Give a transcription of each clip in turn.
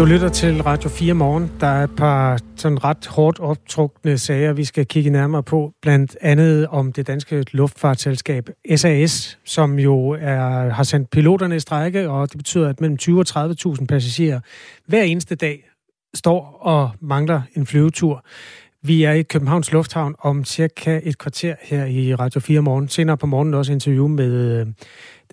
Du lytter til Radio 4 morgen. Der er et par sådan ret hårdt optrukne sager, vi skal kigge nærmere på. Blandt andet om det danske luftfartsselskab SAS, som jo er, har sendt piloterne i strække, og det betyder, at mellem 20 og 30.000 passagerer hver eneste dag står og mangler en flyvetur. Vi er i Københavns Lufthavn om cirka et kvarter her i Radio 4 morgen. Senere på morgenen også interview med øh,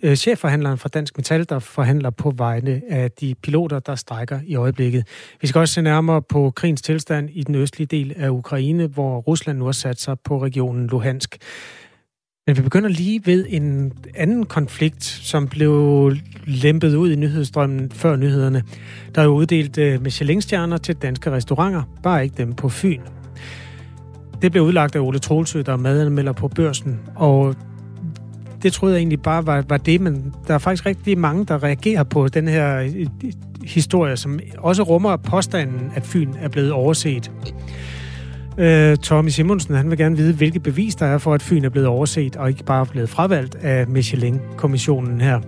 Øh, chefforhandleren fra Dansk Metal, der forhandler på vegne af de piloter, der strækker i øjeblikket. Vi skal også se nærmere på krigens tilstand i den østlige del af Ukraine, hvor Rusland nu har sat sig på regionen Luhansk. Men vi begynder lige ved en anden konflikt, som blev lempet ud i nyhedsstrømmen før nyhederne. Der er jo uddelt øh, Michelin-stjerner til danske restauranter, bare ikke dem på Fyn. Det blev udlagt af Ole Troelsø, der er madanmelder på børsen, og det troede jeg egentlig bare var, var det, men der er faktisk rigtig mange, der reagerer på den her historie, som også rummer påstanden, at Fyn er blevet overset. Øh, Tommy Simonsen, han vil gerne vide, hvilke bevis der er for, at Fyn er blevet overset, og ikke bare blevet fravalgt af Michelin-kommissionen her.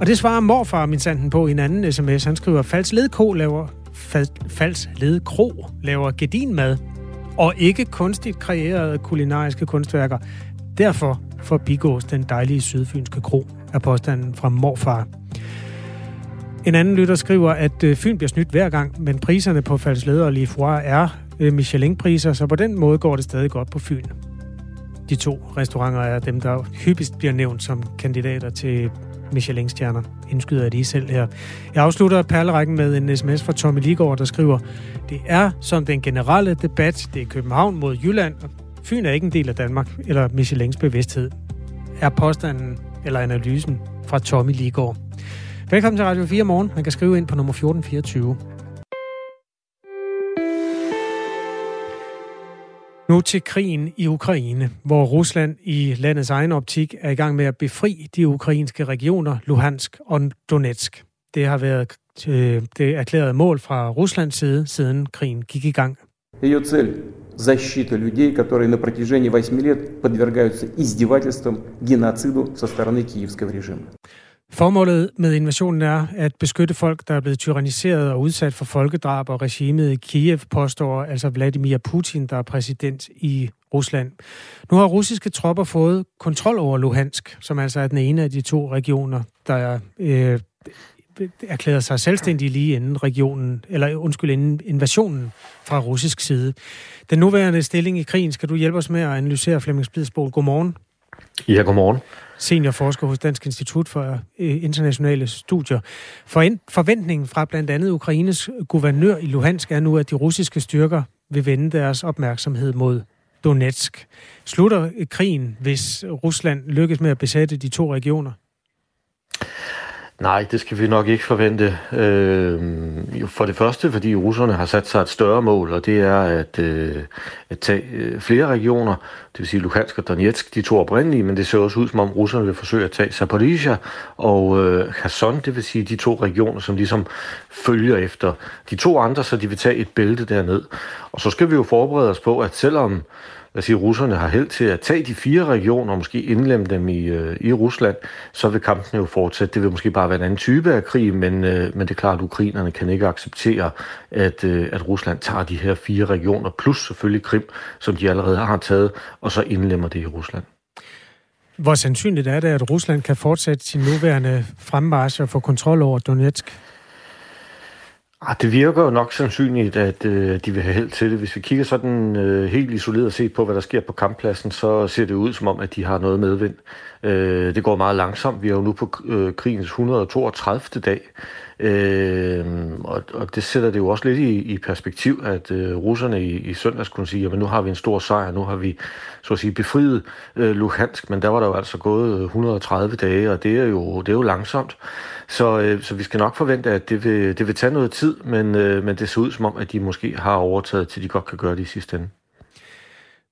Og det svarer morfar min sanden på i en anden sms. Han skriver, Fals Ledko laver, Fals Ledkro laver gedinmad, og ikke kunstigt kreerede kulinariske kunstværker. Derfor forbigås den dejlige sydfynske kro, er påstanden fra morfar. En anden lytter skriver, at øh, Fyn bliver snydt hver gang, men priserne på Falsleder og Lifoire er øh, Michelin-priser, så på den måde går det stadig godt på Fyn. De to restauranter er dem, der hyppigst bliver nævnt som kandidater til Michelin-stjerner. Indskyder jeg lige selv her. Jeg afslutter perlerækken med en sms fra Tommy Ligård, der skriver, det er som den generelle debat, det er København mod Jylland, og Fyn er ikke en del af Danmark eller Michelins bevidsthed, er påstanden eller analysen fra Tommy Ligård. Velkommen til Radio 4 morgen. Man kan skrive ind på nummer 1424. Nu til krigen i Ukraine, hvor Rusland i landets egen optik er i gang med at befri de ukrainske regioner Luhansk og Donetsk. Det har været øh, det erklærede mål fra Ruslands side, siden krigen gik i gang. Ее цель – защита людей, которые на протяжении 8 лет подвергаются издевательствам, геноциду со стороны киевского режима. Formålet med invasionen er at beskytte folk, der er blevet tyranniseret og udsat for folkedrab, og regimet i Kiev påstår altså Vladimir Putin, der er præsident i Rusland. Nu har russiske tropper fået kontrol over Luhansk, som altså er den ene af de to regioner, der er øh, erklærede sig selvstændige lige inden regionen, eller undskyld, inden invasionen fra russisk side. Den nuværende stilling i krigen skal du hjælpe os med at analysere Flemming Splidsbol. Godmorgen. Ja, godmorgen. Seniorforsker hos Dansk Institut for øh, Internationale Studier. For forventningen fra blandt andet Ukraines guvernør i Luhansk er nu, at de russiske styrker vil vende deres opmærksomhed mod Donetsk. Slutter krigen, hvis Rusland lykkes med at besætte de to regioner? Nej, det skal vi nok ikke forvente. Øh, for det første, fordi russerne har sat sig et større mål, og det er at, øh, at tage øh, flere regioner, det vil sige Luhansk og Donetsk, de to oprindelige, men det ser også ud som om russerne vil forsøge at tage Zaporizhia og øh, Kherson, det vil sige de to regioner, som ligesom følger efter de to andre, så de vil tage et bælte derned. Og så skal vi jo forberede os på, at selvom lad os sige, russerne har held til at tage de fire regioner og måske indlemme dem i, øh, i Rusland, så vil kampen jo fortsætte. Det vil måske bare være en anden type af krig, men, øh, men det er klart, at ukrainerne kan ikke acceptere, at, øh, at Rusland tager de her fire regioner, plus selvfølgelig Krim, som de allerede har taget, og så indlemmer det i Rusland. Hvor sandsynligt er det, at Rusland kan fortsætte sin nuværende fremmarsch og få kontrol over Donetsk? Ah, det virker jo nok sandsynligt, at øh, de vil have held til det. Hvis vi kigger sådan øh, helt isoleret set på, hvad der sker på kamppladsen, så ser det ud som om, at de har noget medvind. Øh, det går meget langsomt. Vi er jo nu på øh, krigens 132. dag. Øh, og, og det sætter det jo også lidt i, i perspektiv, at øh, russerne i, i søndags kunne sige, at nu har vi en stor sejr, nu har vi så at sige befriet øh, Luhansk, men der var der jo altså gået øh, 130 dage, og det er jo, det er jo langsomt. Så, øh, så vi skal nok forvente, at det vil, det vil tage noget tid, men, øh, men det ser ud som om, at de måske har overtaget, til de godt kan gøre det i sidste ende.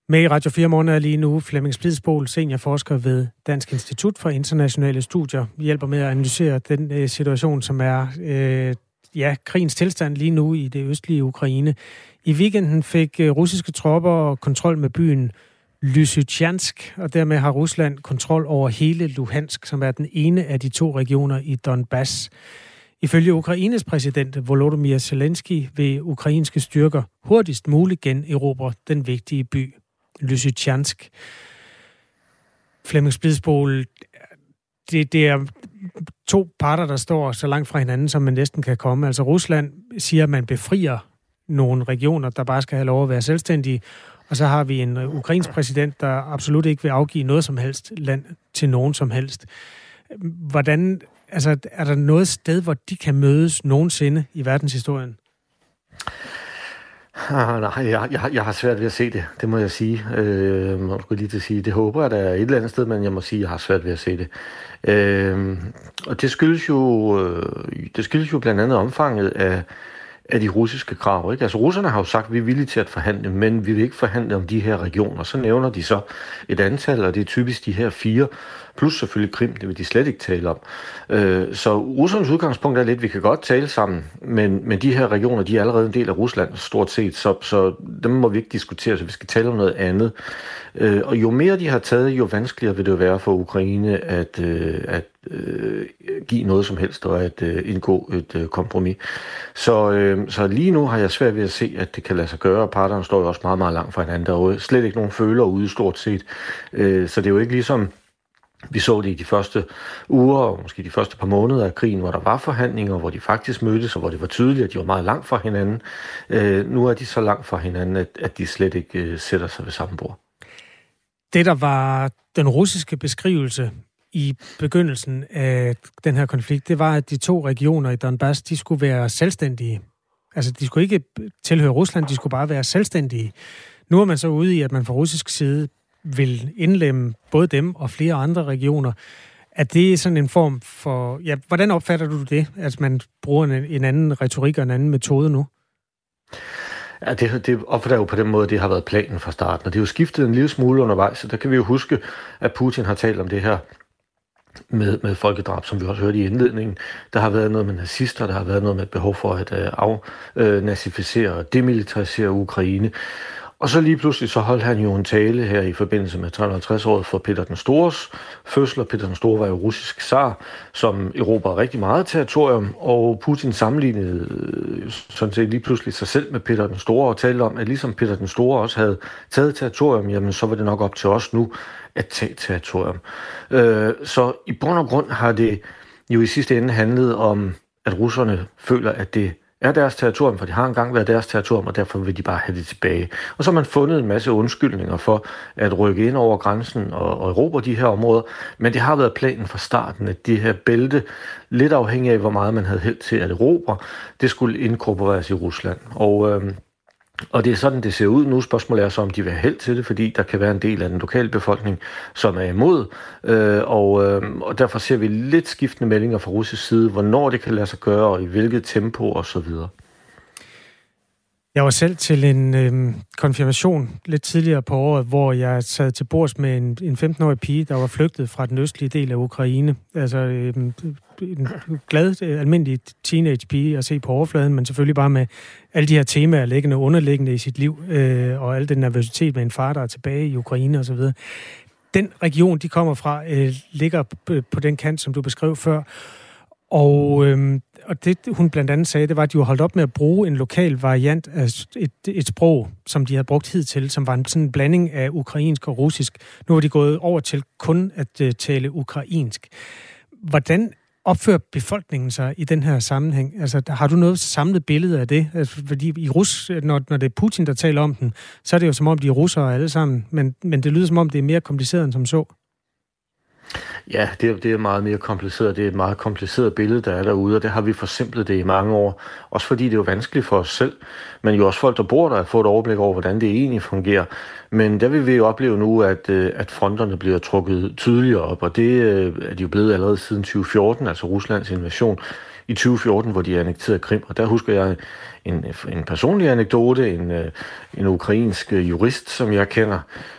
Med i Radio 4 Morgen er lige nu Flemming Splidsbol, seniorforsker ved Dansk Institut for Internationale Studier, hjælper med at analysere den øh, situation, som er øh, ja, krigens tilstand lige nu i det østlige Ukraine. I weekenden fik øh, russiske tropper kontrol med byen Lysytjansk, og dermed har Rusland kontrol over hele Luhansk, som er den ene af de to regioner i Donbass. Ifølge Ukraines præsident Volodymyr Zelensky vil ukrainske styrker hurtigst muligt generobre den vigtige by Lysychansk. Flemming Splidsbol, det, det er to parter, der står så langt fra hinanden, som man næsten kan komme. Altså Rusland siger, at man befrier nogle regioner, der bare skal have lov at være selvstændige, og så har vi en ukrainsk præsident, der absolut ikke vil afgive noget som helst land til nogen som helst. Hvordan, altså, er der noget sted, hvor de kan mødes nogensinde i verdenshistorien? Ah, nej, jeg, jeg, jeg har svært ved at se det, det må jeg sige. Øh, man skulle lige til at sige. Det håber jeg, der er et eller andet sted, men jeg må sige, at jeg har svært ved at se det. Øh, og det skyldes jo, øh, det skyldes jo blandt andet omfanget af, af de russiske krav. Ikke? Altså russerne har jo sagt, at vi er villige til at forhandle, men vi vil ikke forhandle om de her regioner. Så nævner de så et antal, og det er typisk de her fire, plus selvfølgelig Krim, det vil de slet ikke tale om. Øh, så russernes udgangspunkt er lidt, at vi kan godt tale sammen, men, men de her regioner, de er allerede en del af Rusland, stort set, så, så dem må vi ikke diskutere, så vi skal tale om noget andet. Øh, og jo mere de har taget, jo vanskeligere vil det være for Ukraine at, øh, at øh, give noget som helst og at øh, indgå et øh, kompromis. Så, øh, så lige nu har jeg svært ved at se, at det kan lade sig gøre, parterne står jo også meget, meget langt fra hinanden. Der er jo slet ikke nogen føler ude stort set. Øh, så det er jo ikke ligesom vi så det i de første uger, og måske de første par måneder af krigen, hvor der var forhandlinger, hvor de faktisk mødtes, og hvor det var tydeligt, at de var meget langt fra hinanden. Øh, nu er de så langt fra hinanden, at, at de slet ikke øh, sætter sig ved samme bord. Det, der var den russiske beskrivelse i begyndelsen af den her konflikt, det var, at de to regioner i Donbass, de skulle være selvstændige. Altså, de skulle ikke tilhøre Rusland, de skulle bare være selvstændige. Nu er man så ude i, at man fra russisk side vil indlemme både dem og flere andre regioner. Er det sådan en form for... Ja, hvordan opfatter du det, at man bruger en, en anden retorik og en anden metode nu? Ja, det, det opfatter jo på den måde, det har været planen fra starten, og det er jo skiftet en lille smule undervejs, så der kan vi jo huske, at Putin har talt om det her med, med folkedrab, som vi også hørte i indledningen. Der har været noget med nazister, der har været noget med et behov for at uh, afnazificere og demilitarisere Ukraine. Og så lige pludselig så holdt han jo en tale her i forbindelse med 350-året for Peter den Stores fødsel. Peter den Store var jo russisk zar, som erobrede rigtig meget territorium, og Putin sammenlignede øh, sådan set lige pludselig sig selv med Peter den Store og talte om, at ligesom Peter den Store også havde taget territorium, jamen så var det nok op til os nu at tage territorium. Øh, så i bund og grund har det jo i sidste ende handlet om, at russerne føler, at det er deres territorium, for det har engang været deres territorium, og derfor vil de bare have det tilbage. Og så har man fundet en masse undskyldninger for at rykke ind over grænsen og, og erobre de her områder, men det har været planen fra starten, at de her bælte, lidt afhængig af hvor meget man havde held til at erobre, det skulle inkorporeres i Rusland. Og øh, og det er sådan, det ser ud nu. Spørgsmålet er så, om de vil have held til det, fordi der kan være en del af den lokale befolkning, som er imod. Øh, og, øh, og derfor ser vi lidt skiftende meldinger fra russisk side, hvornår det kan lade sig gøre, og i hvilket tempo osv. Jeg var selv til en øh, konfirmation lidt tidligere på året, hvor jeg sad til bords med en, en 15-årig pige, der var flygtet fra den østlige del af Ukraine. Altså øh, en glad, øh, almindelig teenage pige at se på overfladen, men selvfølgelig bare med alle de her temaer liggende underliggende i sit liv, øh, og al den nervøsitet med en far, der er tilbage i Ukraine osv. Den region, de kommer fra, øh, ligger på den kant, som du beskrev før, og, øh, og det, hun blandt andet sagde, det var, at de var holdt op med at bruge en lokal variant af et, et sprog, som de havde brugt hidtil, som var en sådan en blanding af ukrainsk og russisk. Nu er de gået over til kun at øh, tale ukrainsk. Hvordan opfører befolkningen sig i den her sammenhæng? Altså, har du noget samlet billede af det? Altså, fordi i Rus, når, når det er Putin, der taler om den, så er det jo som om, de er russere alle sammen, men, men det lyder som om, det er mere kompliceret end som så. Ja, det er, det er meget mere kompliceret. Det er et meget kompliceret billede, der er derude, og det har vi forsimplet det i mange år. Også fordi det er jo vanskeligt for os selv, men jo også folk, der bor der, at få et overblik over, hvordan det egentlig fungerer. Men der vil vi jo opleve nu, at, øh, at fronterne bliver trukket tydeligere op, og det øh, er de jo blevet allerede siden 2014, altså Ruslands invasion i 2014, hvor de annekterede Krim. Og der husker jeg en, en personlig anekdote, en, øh, en ukrainsk øh, jurist, som jeg kender,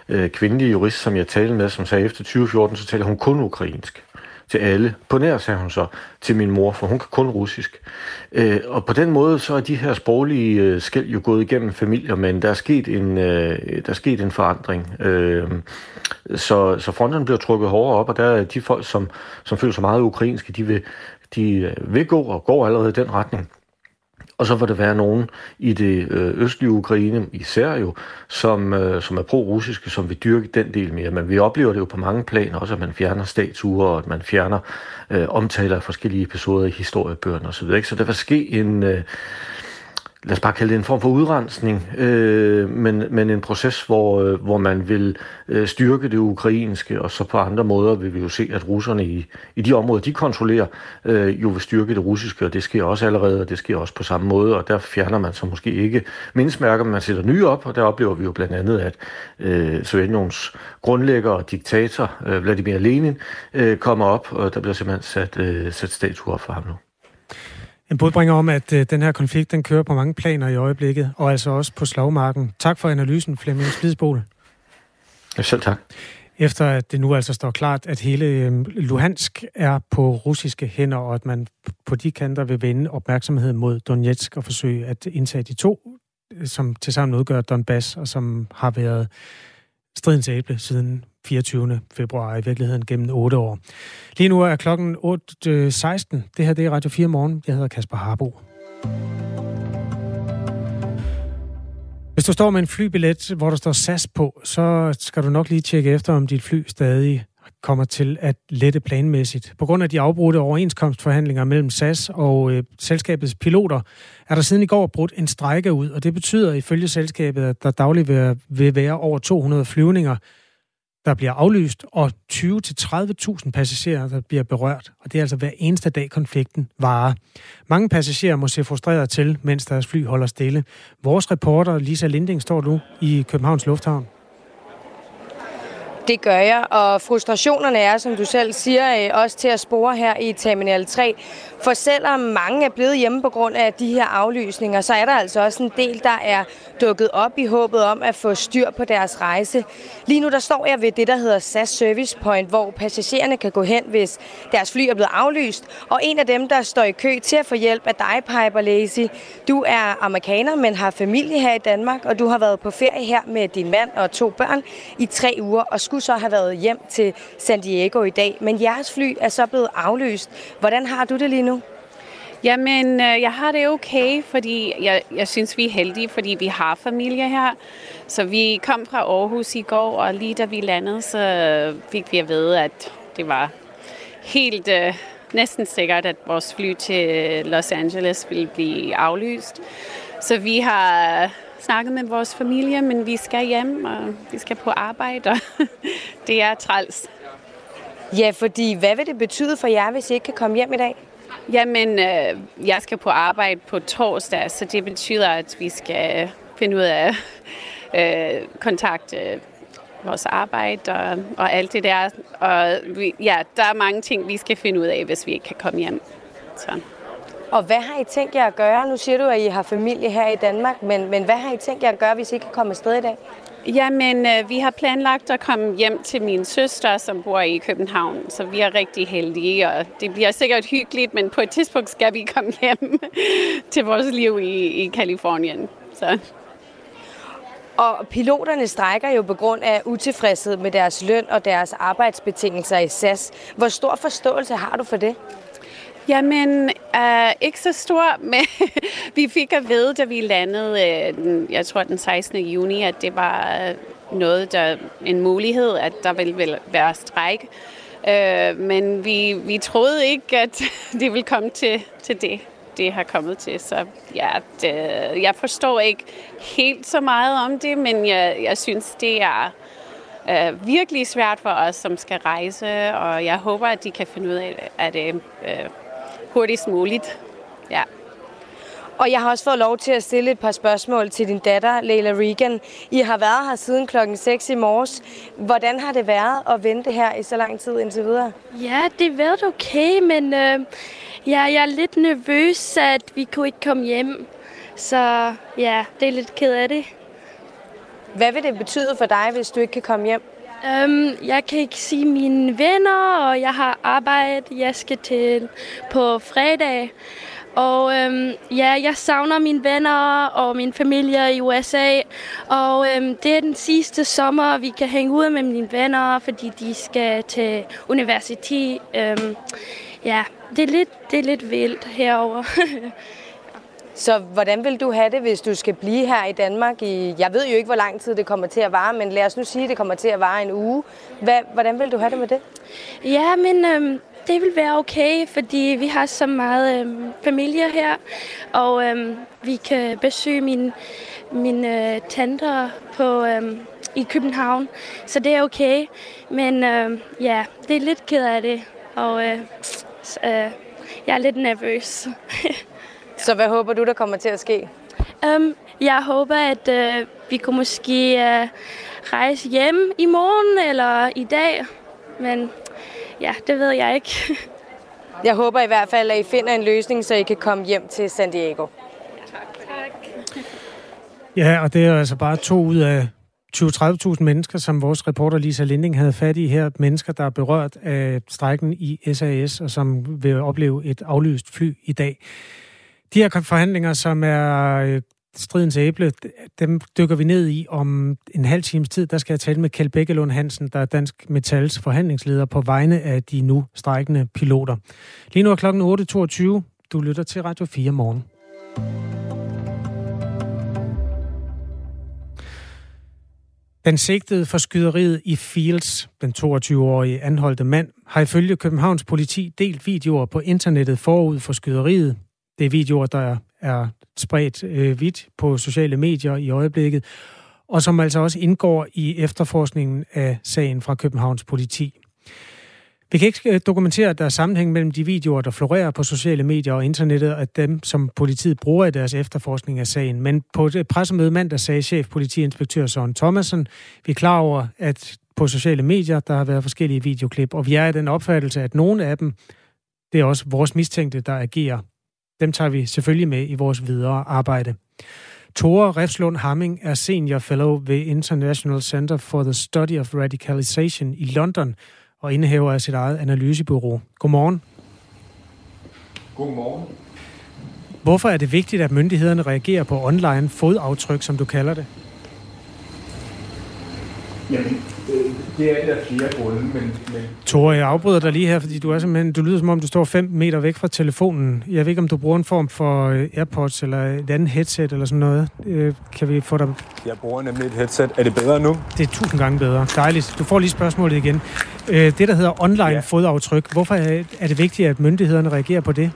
øh, kvindelig jurist, som jeg talte med, som sagde, efter 2014, så taler hun kun ukrainsk til alle. På nær, sagde hun så, til min mor, for hun kan kun russisk. Øh, og på den måde, så er de her sproglige øh, skæld jo gået igennem familier, men der er sket en, øh, der er sket en forandring. Øh, så, så fronten bliver trukket hårdere op, og der er de folk, som, som føler sig meget ukrainske, de vil De vil gå og går allerede i den retning. Og så vil der være nogen i det øh, østlige Ukraine, især jo, som, øh, som er pro-russiske, som vil dyrke den del mere. Men vi oplever det jo på mange planer, også at man fjerner statuer, og at man fjerner øh, omtaler af forskellige episoder i historiebøgerne osv. Så der vil ske en... Øh, lad os bare kalde det en form for udrensning, øh, men, men en proces, hvor, øh, hvor man vil øh, styrke det ukrainske, og så på andre måder vil vi jo se, at russerne i, i de områder, de kontrollerer, øh, jo vil styrke det russiske, og det sker også allerede, og det sker også på samme måde, og der fjerner man så måske ikke mindesmærker, men man sætter nye op, og der oplever vi jo blandt andet, at øh, Sovjetunions grundlægger og diktator, øh, Vladimir Lenin, øh, kommer op, og der bliver simpelthen sat, øh, sat statuer for ham nu. En budbringer om, at øh, den her konflikt den kører på mange planer i øjeblikket, og altså også på slagmarken. Tak for analysen, Flemming Splidsbol. Selv tak. Efter at det nu altså står klart, at hele øh, Luhansk er på russiske hænder, og at man på de kanter vil vende opmærksomheden mod Donetsk og forsøge at indtage de to, øh, som tilsammen udgør Donbass, og som har været stridens æble siden 24. februar, i virkeligheden gennem 8 år. Lige nu er klokken 8.16. Øh, det her det er Radio 4 morgen. Jeg hedder Kasper Harbo. Hvis du står med en flybillet, hvor der står SAS på, så skal du nok lige tjekke efter, om dit fly stadig kommer til at lette planmæssigt. På grund af de afbrudte overenskomstforhandlinger mellem SAS og øh, selskabets piloter, er der siden i går brudt en strejke ud, og det betyder ifølge selskabet, at der dagligt vil, vil være over 200 flyvninger, der bliver aflyst, og 20-30.000 passagerer, der bliver berørt. Og det er altså hver eneste dag, konflikten varer. Mange passagerer må se frustreret til, mens deres fly holder stille. Vores reporter Lisa Linding står nu i Københavns Lufthavn. Det gør jeg, og frustrationerne er, som du selv siger, øh, også til at spore her i Terminal 3. For selvom mange er blevet hjemme på grund af de her aflysninger, så er der altså også en del, der er dukket op i håbet om at få styr på deres rejse. Lige nu der står jeg ved det, der hedder SAS Service Point, hvor passagererne kan gå hen, hvis deres fly er blevet aflyst. Og en af dem, der står i kø til at få hjælp, er dig, Piper Lazy. Du er amerikaner, men har familie her i Danmark, og du har været på ferie her med din mand og to børn i tre uger, og skulle så have været hjem til San Diego i dag. Men jeres fly er så blevet aflyst. Hvordan har du det lige nu? Jamen, øh, jeg har det okay, fordi jeg, jeg synes, vi er heldige, fordi vi har familie her. Så vi kom fra Aarhus i går, og lige da vi landede, så fik vi at vide, at det var helt uh, næsten sikkert, at vores fly til Los Angeles ville blive aflyst. Så vi har snakket med vores familie, men vi skal hjem, og vi skal på arbejde, og det er træls. Ja, fordi hvad vil det betyde for jer, hvis I ikke kan komme hjem i dag? Jamen, øh, jeg skal på arbejde på torsdag, så det betyder, at vi skal finde ud af øh, kontakte vores arbejde og, og alt det der. Og vi, ja, der er mange ting, vi skal finde ud af, hvis vi ikke kan komme hjem. Så. Og hvad har I tænkt jer at gøre? Nu siger du, at I har familie her i Danmark, men, men hvad har I tænkt jer at gøre, hvis I kan komme afsted i dag? Jamen, øh, vi har planlagt at komme hjem til min søster, som bor i København, så vi er rigtig heldige, og det bliver sikkert hyggeligt, men på et tidspunkt skal vi komme hjem til vores liv i, i Kalifornien. Så. Og piloterne strækker jo på grund af utilfredshed med deres løn og deres arbejdsbetingelser i SAS. Hvor stor forståelse har du for det? Jamen, øh, ikke så stor, men vi fik at vide, da vi landede, øh, den, jeg tror den 16. juni, at det var øh, noget, der en mulighed, at der ville være stræk. Øh, men vi, vi troede ikke, at det ville komme til, til det, det har kommet til. Så ja, det, jeg forstår ikke helt så meget om det, men jeg, jeg synes, det er øh, virkelig svært for os, som skal rejse, og jeg håber, at de kan finde ud af, at det øh, hurtigst muligt. Ja. Og jeg har også fået lov til at stille et par spørgsmål til din datter, Leila Regan. I har været her siden klokken 6 i morges. Hvordan har det været at vente her i så lang tid indtil videre? Ja, det har været okay, men øh, ja, jeg er lidt nervøs, at vi kunne ikke komme hjem. Så ja, det er lidt ked af det. Hvad vil det betyde for dig, hvis du ikke kan komme hjem? Um, jeg kan ikke sige mine venner, og jeg har arbejde, jeg skal til på fredag. Og øhm, ja, jeg savner mine venner og min familie i USA. Og øhm, det er den sidste sommer, vi kan hænge ud med mine venner, fordi de skal til universitet. Øhm, ja, det, er lidt, det er lidt vildt herover. Så hvordan vil du have det, hvis du skal blive her i Danmark i, jeg ved jo ikke, hvor lang tid det kommer til at vare, men lad os nu sige, at det kommer til at vare en uge. Hvad, hvordan vil du have det med det? Ja, men øhm, det vil være okay, fordi vi har så meget øhm, familie her, og øhm, vi kan besøge min, min øh, tanter på, øhm, i København, så det er okay. Men øhm, ja, det er lidt ked af det, og øh, øh, jeg er lidt nervøs. Så hvad håber du, der kommer til at ske? Um, jeg håber, at uh, vi kunne måske uh, rejse hjem i morgen eller i dag. Men ja, det ved jeg ikke. jeg håber i hvert fald, at I finder en løsning, så I kan komme hjem til San Diego. Tak. Ja, og det er altså bare to ud af 20-30.000 mennesker, som vores reporter Lisa Linding havde fat i her. Mennesker, der er berørt af strækken i SAS, og som vil opleve et aflyst fly i dag. De her forhandlinger, som er øh, stridens æble, dem dykker vi ned i om en halv times tid. Der skal jeg tale med Kjeld Bækkelund Hansen, der er Dansk Metals forhandlingsleder på vegne af de nu strækkende piloter. Lige nu er klokken 8.22. Du lytter til Radio 4 morgen. Den sigtede for skyderiet i Fields, den 22-årige anholdte mand, har ifølge Københavns politi delt videoer på internettet forud for skyderiet. Det er videoer, der er spredt øh, vidt på sociale medier i øjeblikket, og som altså også indgår i efterforskningen af sagen fra Københavns politi. Vi kan ikke øh, dokumentere, at der er sammenhæng mellem de videoer, der florerer på sociale medier og internettet, og dem, som politiet bruger i deres efterforskning af sagen. Men på et pressemøde mandag sagde chef politiinspektør Søren Thomasen, vi er klar over, at på sociale medier, der har været forskellige videoklip, og vi er i den opfattelse, at nogle af dem, det er også vores mistænkte, der agerer dem tager vi selvfølgelig med i vores videre arbejde. Tore Refslund Hamming er senior fellow ved International Center for the Study of Radicalization i London og indehaver af sit eget analysebureau. Godmorgen. Godmorgen. Hvorfor er det vigtigt, at myndighederne reagerer på online fodaftryk, som du kalder det? Jamen, øh, det er der flere grunde, men... men... Tore, jeg afbryder dig lige her, fordi du er simpelthen, du lyder som om, du står 5 meter væk fra telefonen. Jeg ved ikke, om du bruger en form for øh, AirPods eller et andet headset eller sådan noget. Øh, kan vi få dig... Jeg bruger nemlig et headset. Er det bedre nu? Det er tusind gange bedre. Dejligt. Du får lige spørgsmålet igen. Det, der hedder online ja. fodaftryk. Hvorfor er det vigtigt, at myndighederne reagerer på det?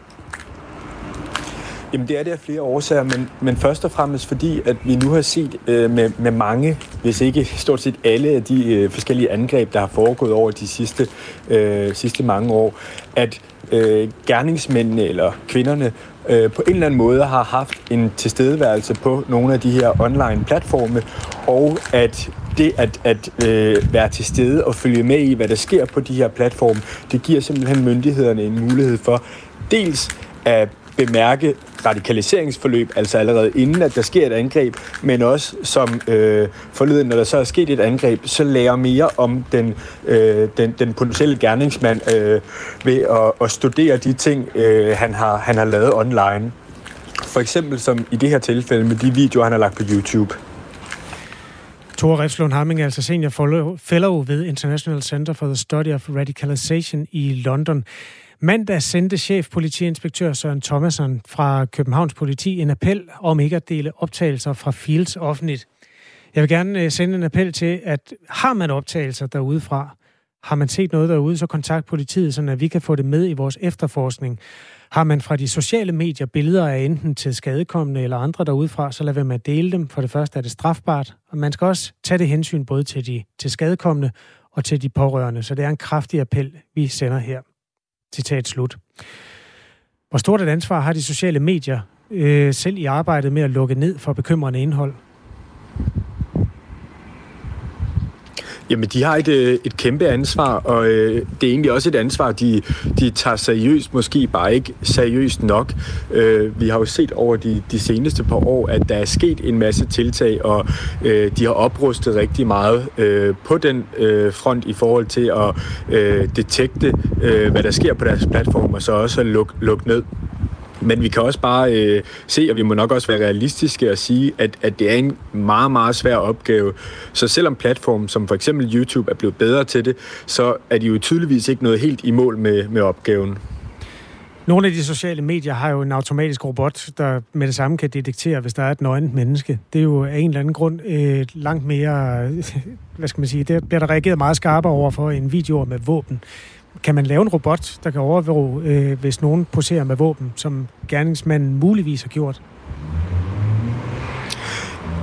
Jamen det er det af flere årsager, men, men først og fremmest fordi, at vi nu har set øh, med, med mange, hvis ikke stort set alle af de øh, forskellige angreb, der har foregået over de sidste, øh, sidste mange år, at øh, gerningsmændene eller kvinderne øh, på en eller anden måde har haft en tilstedeværelse på nogle af de her online platforme, og at det at, at øh, være til stede og følge med i, hvad der sker på de her platforme, det giver simpelthen myndighederne en mulighed for dels at bemærke radikaliseringsforløb, altså allerede inden, at der sker et angreb, men også som øh, forleden, når der så er sket et angreb, så lærer mere om den, øh, den, den potentielle gerningsmand øh, ved at, at studere de ting, øh, han, har, han har lavet online. For eksempel som i det her tilfælde med de videoer, han har lagt på YouTube. Thor Refslund Hamming er altså senior fellow ved International Center for the Study of Radicalization i London. Mandag sendte chefpolitiinspektør Søren Thomasson fra Københavns Politi en appel om ikke at dele optagelser fra Fields offentligt. Jeg vil gerne øh, sende en appel til, at har man optagelser derude fra, har man set noget derude, så kontakt politiet, så vi kan få det med i vores efterforskning. Har man fra de sociale medier billeder af enten til skadekommende eller andre derudefra, så lad være med at dele dem. For det første er det strafbart, og man skal også tage det hensyn både til de til skadekommende og til de pårørende. Så det er en kraftig appel, vi sender her. Citat slut. Hvor stort et ansvar har de sociale medier øh, selv i arbejdet med at lukke ned for bekymrende indhold? Jamen, de har et, øh, et kæmpe ansvar, og øh, det er egentlig også et ansvar, de, de tager seriøst, måske bare ikke seriøst nok. Øh, vi har jo set over de, de seneste par år, at der er sket en masse tiltag, og øh, de har oprustet rigtig meget øh, på den øh, front i forhold til at øh, detekte, øh, hvad der sker på deres platform, og så også lukke luk ned. Men vi kan også bare øh, se, og vi må nok også være realistiske og sige, at, at det er en meget, meget svær opgave. Så selvom platformen som for eksempel YouTube er blevet bedre til det, så er de jo tydeligvis ikke noget helt i mål med, med opgaven. Nogle af de sociale medier har jo en automatisk robot, der med det samme kan detektere, hvis der er et nøgent menneske. Det er jo af en eller anden grund øh, langt mere, hvad skal man sige, det bliver der reageret meget skarpere over for en video med våben. Kan man lave en robot, der kan overvåge, øh, hvis nogen poserer med våben, som gerningsmanden muligvis har gjort?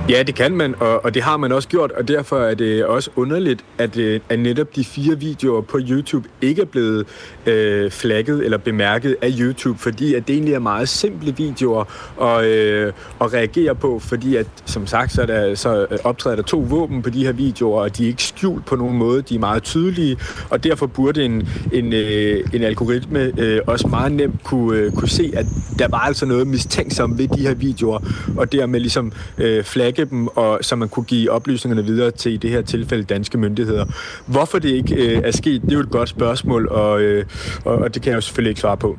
Ja, det kan man, og, og det har man også gjort, og derfor er det også underligt, at, øh, at netop de fire videoer på YouTube ikke er blevet øh, flagget eller bemærket af YouTube, fordi at det egentlig er meget simple videoer at, øh, at reagere på, fordi at, som sagt, så, er der, så øh, optræder der to våben på de her videoer, og de er ikke skjult på nogen måde, de er meget tydelige, og derfor burde en, en, øh, en algoritme øh, også meget nemt kunne, øh, kunne se, at der var altså noget mistænksomt ved de her videoer, og dermed ligesom øh, flagge tjekke dem, og så man kunne give oplysningerne videre til i det her tilfælde danske myndigheder. Hvorfor det ikke øh, er sket, det er jo et godt spørgsmål, og, øh, og, og det kan jeg jo selvfølgelig ikke svare på.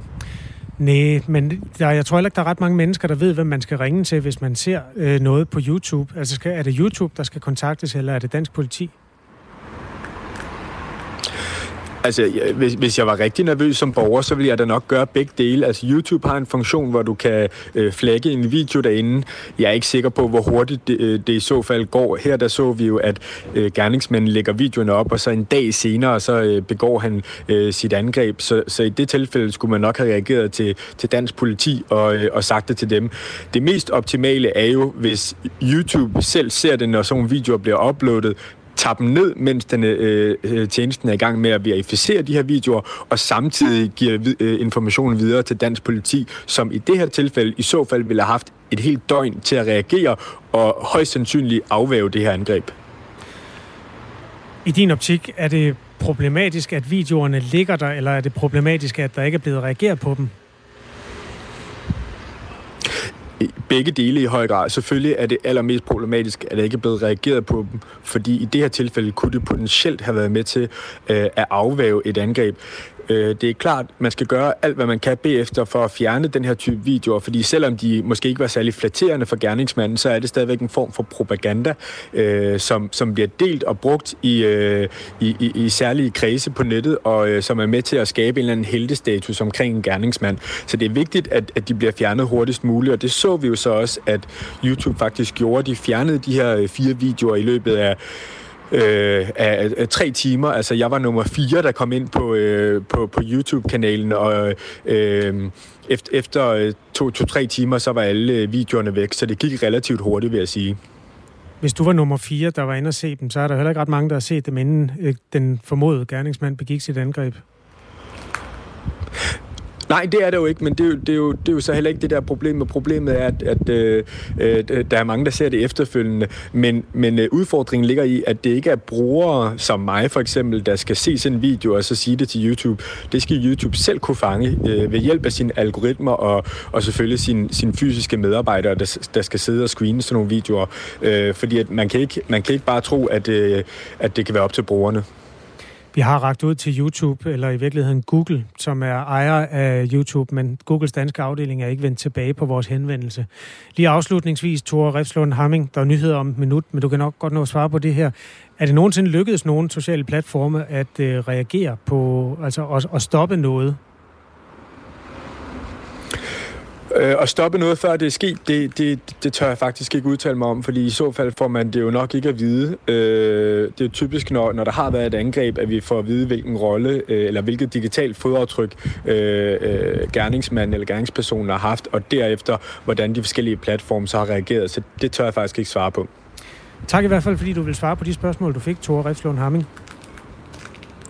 Nej, men der, jeg tror heller ikke, der er ret mange mennesker, der ved, hvem man skal ringe til, hvis man ser øh, noget på YouTube. Altså, skal, er det YouTube, der skal kontaktes, eller er det dansk politi? Altså, hvis, hvis jeg var rigtig nervøs som borger, så ville jeg da nok gøre begge dele. Altså, YouTube har en funktion, hvor du kan øh, flagge en video derinde. Jeg er ikke sikker på, hvor hurtigt det, øh, det i så fald går. Her der så vi jo, at øh, gerningsmanden lægger videoen op, og så en dag senere, så øh, begår han øh, sit angreb. Så, så i det tilfælde skulle man nok have reageret til, til dansk politi og, øh, og sagt det til dem. Det mest optimale er jo, hvis YouTube selv ser det, når sådan videoer bliver uploadet, tager dem ned, mens den, øh, øh, tjenesten er i gang med at verificere de her videoer, og samtidig giver øh, øh, informationen videre til dansk politi, som i det her tilfælde i så fald ville have haft et helt døgn til at reagere og højst sandsynligt afvæve det her angreb. I din optik, er det problematisk, at videoerne ligger der, eller er det problematisk, at der ikke er blevet reageret på dem? Begge dele i høj grad. Selvfølgelig er det allermest problematisk, at der ikke er blevet reageret på dem, fordi i det her tilfælde kunne det potentielt have været med til øh, at afvæve et angreb. Øh, det er klart, man skal gøre alt, hvad man kan bagefter for at fjerne den her type videoer, fordi selvom de måske ikke var særlig flatterende for gerningsmanden, så er det stadigvæk en form for propaganda, øh, som, som bliver delt og brugt i, øh, i, i, i særlige kredse på nettet, og øh, som er med til at skabe en eller anden heldestatus omkring en gerningsmand. Så det er vigtigt, at, at de bliver fjernet hurtigst muligt, og det så vi jo så også, at YouTube faktisk gjorde. De fjernede de her øh, fire videoer i løbet af øh, af, af tre timer. Altså, jeg var nummer fire, der kom ind på, øh, på, på YouTube-kanalen, og øh, efter, efter to-tre to, timer, så var alle øh, videoerne væk, så det gik relativt hurtigt, vil jeg sige. Hvis du var nummer fire, der var inde og se dem, så er der heller ikke ret mange, der har set dem, inden øh, den formodede gerningsmand begik sit angreb. Nej, det er det jo ikke, men det er jo, det er jo, det er jo så heller ikke det der problem. med Problemet er, at, at øh, øh, der er mange, der ser det efterfølgende, men, men øh, udfordringen ligger i, at det ikke er brugere som mig for eksempel, der skal se sådan en video og så sige det til YouTube. Det skal YouTube selv kunne fange øh, ved hjælp af sine algoritmer og, og selvfølgelig sine sin fysiske medarbejdere, der, der skal sidde og screene sådan nogle videoer. Øh, fordi at man, kan ikke, man kan ikke bare tro, at, øh, at det kan være op til brugerne. Vi har ragt ud til YouTube, eller i virkeligheden Google, som er ejer af YouTube, men Googles danske afdeling er ikke vendt tilbage på vores henvendelse. Lige afslutningsvis, Thor Refslund Hamming, der er nyheder om et minut, men du kan nok godt nå at svare på det her. Er det nogensinde lykkedes nogen sociale platforme at øh, reagere på, altså at, at stoppe noget, Øh, at stoppe noget, før det er sket, det, det, det tør jeg faktisk ikke udtale mig om, fordi i så fald får man det jo nok ikke at vide. Øh, det er typisk, når, når der har været et angreb, at vi får at vide, hvilken rolle øh, eller hvilket digitalt fodaftryk øh, øh, gerningsmanden eller gerningspersonen har haft, og derefter, hvordan de forskellige platforme så har reageret. Så det tør jeg faktisk ikke svare på. Tak i hvert fald, fordi du vil svare på de spørgsmål, du fik, Tore Refslund Hamming.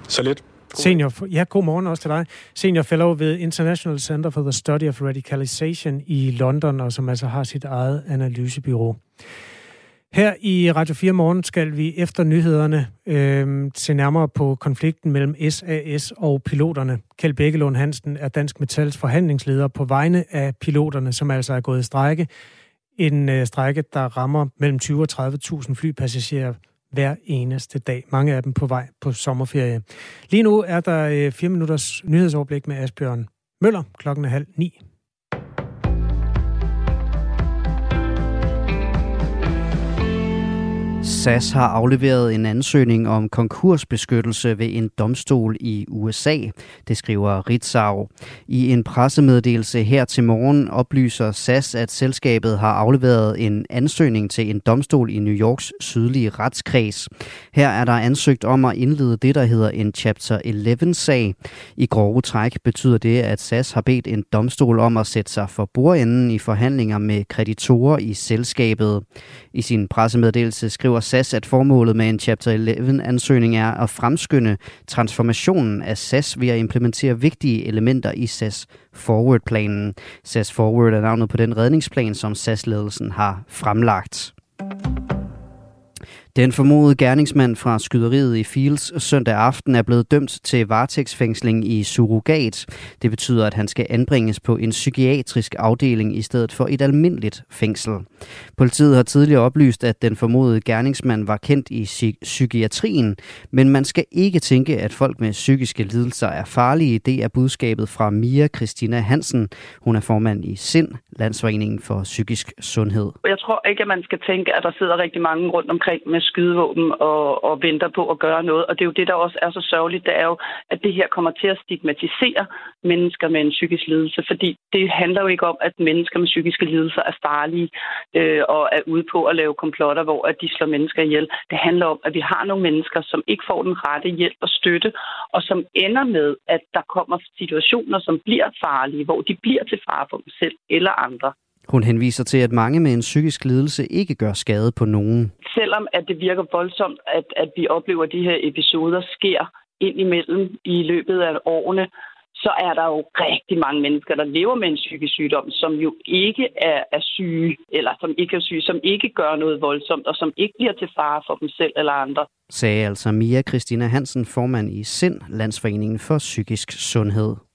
Så lidt. Senior, ja, god morgen også til dig. Senior Fellow ved International Center for the Study of Radicalization i London, og som altså har sit eget analysebyrå. Her i Radio 4 Morgen skal vi efter nyhederne øh, se nærmere på konflikten mellem SAS og piloterne. Kjeld Bækkelund Hansen er Dansk Metals forhandlingsleder på vegne af piloterne, som altså er gået i strække. En øh, strække, der rammer mellem 20 og 30.000 flypassagerer hver eneste dag. Mange af dem på vej på sommerferie. Lige nu er der øh, 4 minutters nyhedsoverblik med Asbjørn Møller. Klokken er halv ni. SAS har afleveret en ansøgning om konkursbeskyttelse ved en domstol i USA, det skriver Ritzau. I en pressemeddelelse her til morgen oplyser SAS, at selskabet har afleveret en ansøgning til en domstol i New Yorks sydlige retskreds. Her er der ansøgt om at indlede det, der hedder en Chapter 11-sag. I grove træk betyder det, at SAS har bedt en domstol om at sætte sig for bordenden i forhandlinger med kreditorer i selskabet. I sin pressemeddelelse skriver SAS, at formålet med en Chapter 11-ansøgning er at fremskynde transformationen af SAS ved at implementere vigtige elementer i SAS Forward-planen. SAS Forward er navnet på den redningsplan, som SAS-ledelsen har fremlagt. Den formodede gerningsmand fra skyderiet i Fields søndag aften er blevet dømt til varetægtsfængsling i surrogat. Det betyder, at han skal anbringes på en psykiatrisk afdeling i stedet for et almindeligt fængsel. Politiet har tidligere oplyst, at den formodede gerningsmand var kendt i psykiatrien, men man skal ikke tænke, at folk med psykiske lidelser er farlige. Det er budskabet fra Mia Christina Hansen. Hun er formand i SIND, Landsforeningen for Psykisk Sundhed. Jeg tror ikke, at man skal tænke, at der sidder rigtig mange rundt omkring med skydevåben og, og venter på at gøre noget. Og det er jo det, der også er så sørgeligt, det er jo, at det her kommer til at stigmatisere mennesker med en psykisk lidelse, fordi det handler jo ikke om, at mennesker med psykiske lidelser er farlige øh, og er ude på at lave komplotter, hvor at de slår mennesker ihjel. Det handler om, at vi har nogle mennesker, som ikke får den rette hjælp og støtte, og som ender med, at der kommer situationer, som bliver farlige, hvor de bliver til fare for dem selv eller andre. Hun henviser til, at mange med en psykisk lidelse ikke gør skade på nogen. Selvom at det virker voldsomt, at, at vi oplever, at de her episoder sker ind imellem i løbet af årene, så er der jo rigtig mange mennesker, der lever med en psykisk sygdom, som jo ikke er, er syge, eller som ikke er syge, som ikke gør noget voldsomt, og som ikke bliver til fare for dem selv eller andre. Sagde altså Mia Christina Hansen, formand i SIND, Landsforeningen for Psykisk Sundhed.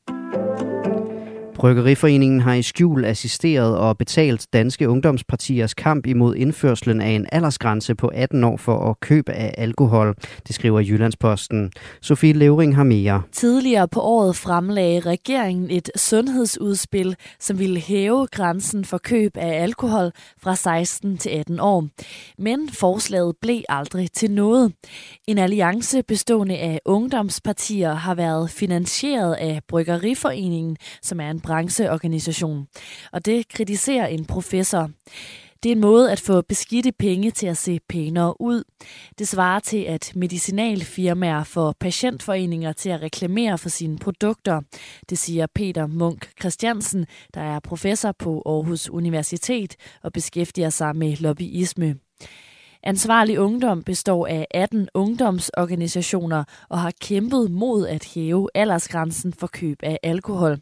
Bryggeriforeningen har i skjul assisteret og betalt danske ungdomspartiers kamp imod indførslen af en aldersgrænse på 18 år for at købe af alkohol, det skriver Jyllandsposten. Sofie Levering har mere. Tidligere på året fremlagde regeringen et sundhedsudspil, som ville hæve grænsen for køb af alkohol fra 16 til 18 år. Men forslaget blev aldrig til noget. En alliance bestående af ungdomspartier har været finansieret af Bryggeriforeningen, som er en brancheorganisation. Og det kritiserer en professor. Det er en måde at få beskidte penge til at se pænere ud. Det svarer til, at medicinalfirmaer får patientforeninger til at reklamere for sine produkter. Det siger Peter Munk Christiansen, der er professor på Aarhus Universitet og beskæftiger sig med lobbyisme. Ansvarlig Ungdom består af 18 ungdomsorganisationer og har kæmpet mod at hæve aldersgrænsen for køb af alkohol.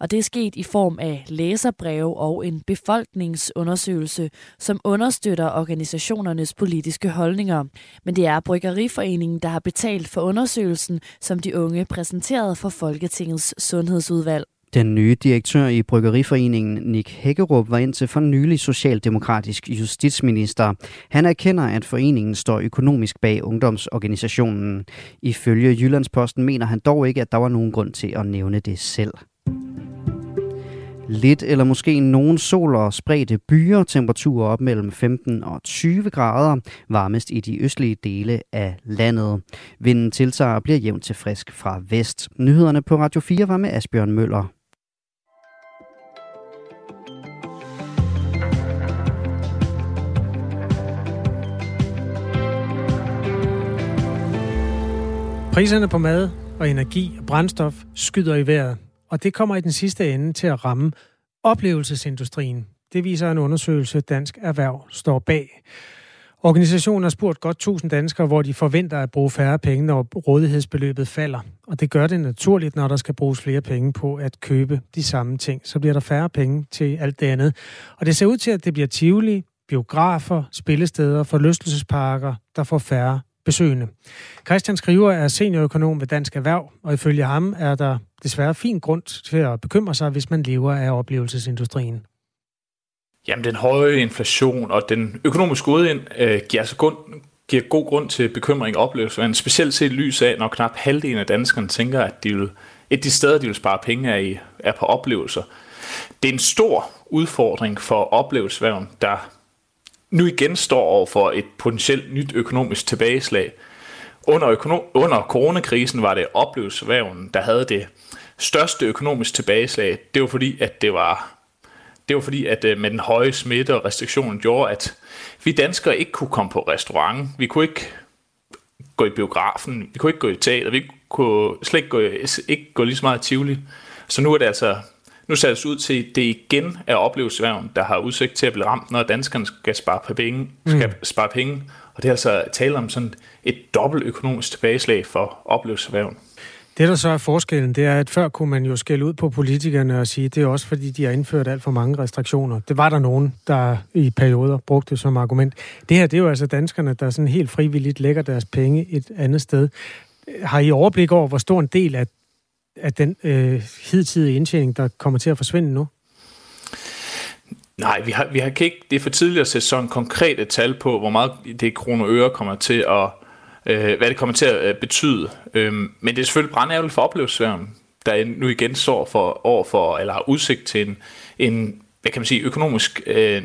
Og det er sket i form af læserbreve og en befolkningsundersøgelse, som understøtter organisationernes politiske holdninger. Men det er Bryggeriforeningen, der har betalt for undersøgelsen, som de unge præsenterede for Folketingets sundhedsudvalg. Den nye direktør i Bryggeriforeningen, Nick Hækkerup, var indtil for nylig socialdemokratisk justitsminister. Han erkender, at foreningen står økonomisk bag ungdomsorganisationen. Ifølge Jyllandsposten mener han dog ikke, at der var nogen grund til at nævne det selv. Lidt eller måske nogen sol og spredte byer, temperaturer op mellem 15 og 20 grader, varmest i de østlige dele af landet. Vinden tiltager og bliver jævnt til frisk fra vest. Nyhederne på Radio 4 var med Asbjørn Møller. Priserne på mad og energi og brændstof skyder i vejret, og det kommer i den sidste ende til at ramme oplevelsesindustrien. Det viser en undersøgelse, Dansk Erhverv står bag. Organisationen har spurgt godt 1000 danskere, hvor de forventer at bruge færre penge, når rådighedsbeløbet falder. Og det gør det naturligt, når der skal bruges flere penge på at købe de samme ting. Så bliver der færre penge til alt det andet. Og det ser ud til, at det bliver Tivoli, biografer, spillesteder, forlystelsesparker, der får færre besøgende. Christian Skriver er seniorøkonom ved Dansk Erhverv, og ifølge ham er der desværre fin grund til at bekymre sig, hvis man lever af oplevelsesindustrien. Jamen, den høje inflation og den økonomiske gode øh, giver, altså grund, giver god grund til bekymring og oplevelse, specielt set lys af, når knap halvdelen af danskerne tænker, at de vil, et af de steder, de vil spare penge af, er på oplevelser. Det er en stor udfordring for oplevelsesværen, der nu igen står over for et potentielt nyt økonomisk tilbageslag. Under, økono- under coronakrisen var det oplevelsesvæven, der havde det største økonomiske tilbageslag. Det var fordi, at det var det var fordi, at øh, med den høje smitte og restriktionen gjorde, at vi danskere ikke kunne komme på restaurant. Vi kunne ikke gå i biografen. Vi kunne ikke gå i teater. Vi kunne slet ikke gå, ikke gå lige så meget i Tivoli. Så nu er det altså nu ser det ud til, at det igen er oplevelsesværven, der har udsigt til at blive ramt, når danskerne skal spare penge. Skal mm. spare penge. Og det er altså tale om sådan et dobbelt økonomisk tilbageslag for oplevelsesværven. Det, der så er forskellen, det er, at før kunne man jo skælde ud på politikerne og sige, at det er også fordi, de har indført alt for mange restriktioner. Det var der nogen, der i perioder brugte som argument. Det her, det er jo altså danskerne, der sådan helt frivilligt lægger deres penge et andet sted. Har I overblik over, hvor stor en del af, af den øh, hidtidige indtjening, der kommer til at forsvinde nu? Nej, vi har, vi har ikke, det er for tidligt at sætte sådan konkrete tal på, hvor meget det kroner øre kommer til at øh, hvad det kommer til at øh, betyde. Øhm, men det er selvfølgelig brændærveligt for oplevelsesværen, der nu igen står for, over for, eller har udsigt til en, en hvad kan man sige, økonomisk øh,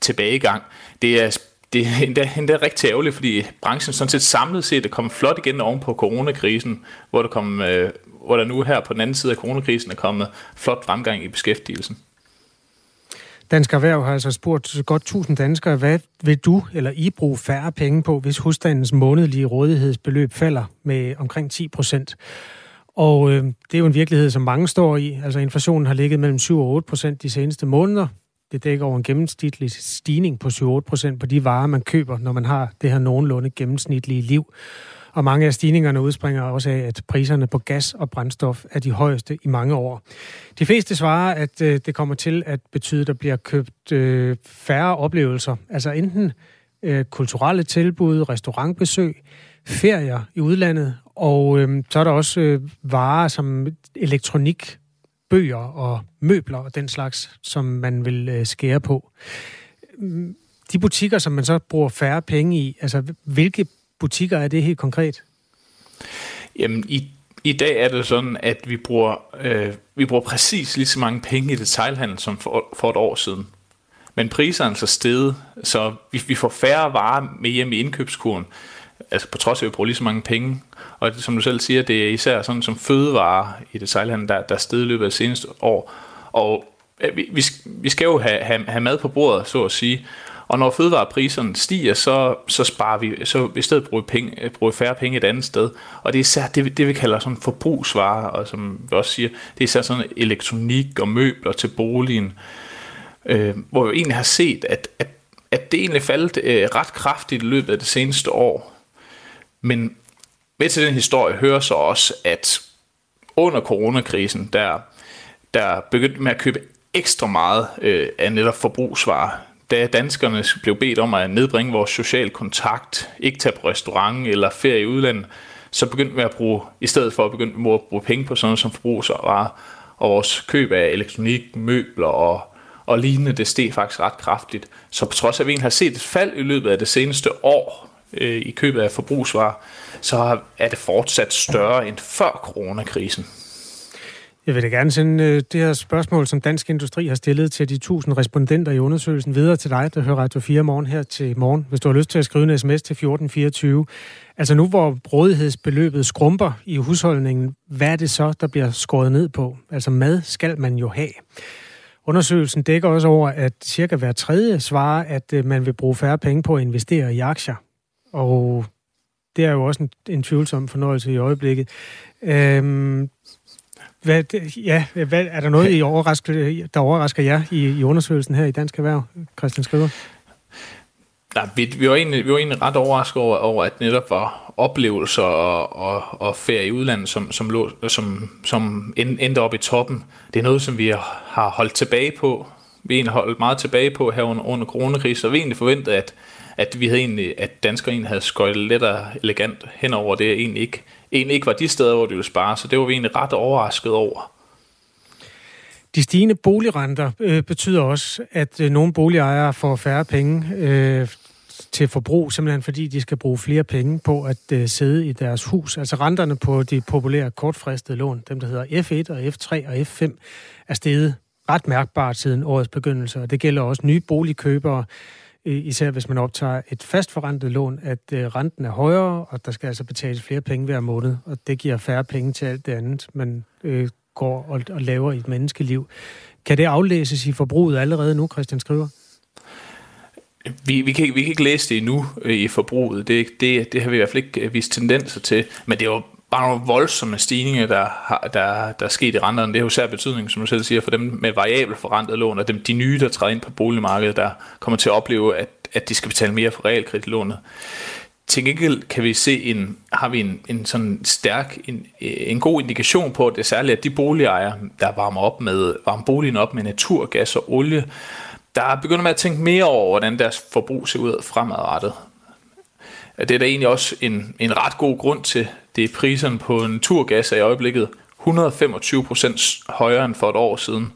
tilbagegang. Det er det er endda, endda rigtig ærgerligt, fordi branchen sådan set samlet set er kommet flot igen oven på coronakrisen, hvor der, kom, øh, hvor der nu her på den anden side af coronakrisen er kommet flot fremgang i beskæftigelsen. Dansk Erhverv har altså spurgt godt 1000 danskere, hvad vil du eller I bruge færre penge på, hvis husstandens månedlige rådighedsbeløb falder med omkring 10 procent? Og øh, det er jo en virkelighed, som mange står i. Altså inflationen har ligget mellem 7 og 8 procent de seneste måneder. Det dækker over en gennemsnitlig stigning på 7-8 procent på de varer, man køber, når man har det her nogenlunde gennemsnitlige liv. Og mange af stigningerne udspringer også af, at priserne på gas og brændstof er de højeste i mange år. De fleste svarer, at øh, det kommer til at betyde, at der bliver købt øh, færre oplevelser. Altså enten øh, kulturelle tilbud, restaurantbesøg, ferier i udlandet, og øh, så er der også øh, varer som elektronik, bøger og møbler og den slags, som man vil øh, skære på. Mm, de butikker, som man så bruger færre penge i, altså hvilke butikker er det helt konkret? Jamen, i, i dag er det sådan, at vi bruger, øh, vi bruger præcis lige så mange penge i detailhandel som for, for et år siden. Men priserne er så steget, så vi, vi får færre varer med hjem i indkøbskuren, altså på trods af, at vi bruger lige så mange penge. Og som du selv siger, det er især sådan som fødevarer i detailhandel, der, der er steget i løbet af seneste år. Og øh, vi, vi, vi skal jo have, have, have mad på bordet, så at sige. Og når fødevarepriserne stiger, så, så sparer vi, så i stedet bruger vi, penge, bruger færre penge et andet sted. Og det er især det, det vi kalder sådan forbrugsvarer, og som vi også siger, det er især sådan elektronik og møbler til boligen, øh, hvor vi egentlig har set, at, at, at det egentlig faldt øh, ret kraftigt i løbet af det seneste år. Men med til den historie hører så også, at under coronakrisen, der, der begyndte med at købe ekstra meget øh, af netop forbrugsvarer da danskerne blev bedt om at nedbringe vores social kontakt, ikke tage på restaurant eller ferie i udlandet, så begyndte vi at bruge, i stedet for at begynde at bruge penge på sådan noget som forbrugsvarer, og vores køb af elektronik, møbler og, og lignende, det steg faktisk ret kraftigt. Så på trods af, at vi har set et fald i løbet af det seneste år øh, i købet af forbrugsvarer, så er det fortsat større end før coronakrisen. Jeg vil da gerne sende øh, det her spørgsmål, som Dansk Industri har stillet til de 1000 respondenter i undersøgelsen, videre til dig, der hører Radio 4 morgen her til morgen, hvis du har lyst til at skrive en sms til 1424. Altså nu, hvor rådighedsbeløbet skrumper i husholdningen, hvad er det så, der bliver skåret ned på? Altså mad skal man jo have. Undersøgelsen dækker også over, at cirka hver tredje svarer, at øh, man vil bruge færre penge på at investere i aktier. Og det er jo også en, en tvivlsom fornøjelse i øjeblikket. Øhm, hvad, ja, hvad, er der noget, I overrasker, der overrasker jer i, i undersøgelsen her i Dansk Erhverv, Christian Skriver? Nej, vi, vi, var egentlig, vi var egentlig ret overrasket over, over at netop var oplevelser og, og, og ferie i udlandet, som, som, lå, som, som endte op i toppen. Det er noget, som vi har holdt tilbage på. Vi har egentlig holdt meget tilbage på her under, under coronakrisen, og vi egentlig forventet, at, at vi havde egentlig, at danskere egentlig havde skøjtet let og elegant henover det, egentlig ikke egentlig ikke var de steder, hvor de ville spare, så det var vi egentlig ret overrasket over. De stigende boligrenter øh, betyder også, at øh, nogle boligejere får færre penge øh, til forbrug, simpelthen fordi de skal bruge flere penge på at øh, sidde i deres hus. Altså renterne på de populære kortfristede lån, dem der hedder F1 og F3 og F5, er steget ret mærkbart siden årets begyndelse, og det gælder også nye boligkøbere. Øh, især hvis man optager et fastforrentet lån, at øh, renten er højere, og der skal altså betales flere penge hver måned, og det giver færre penge til alt det andet, man øh, går og, og laver i et menneskeliv. Kan det aflæses i forbruget allerede nu, Christian Skriver? Vi, vi, kan, vi kan ikke læse det endnu øh, i forbruget. Det, det, det har vi i hvert fald ikke øh, vist tendenser til. Men det er jo bare nogle voldsomme stigninger, der, har, der, der er sket i renterne. Det har jo særlig betydning, som du selv siger, for dem med variabel forrentet lån, og dem, de nye, der træder ind på boligmarkedet, der kommer til at opleve, at, at de skal betale mere for realkreditlånet. Til gengæld kan vi se en, har vi en, en sådan stærk, en, en god indikation på, at det er særligt, at de boligejere, der varmer, op med, varmer boligen op med naturgas og olie, der begynder med at tænke mere over, hvordan deres forbrug ser ud fremadrettet. Det er der egentlig også en, en ret god grund til. Det er priserne på naturgas er i øjeblikket 125 procent højere end for et år siden.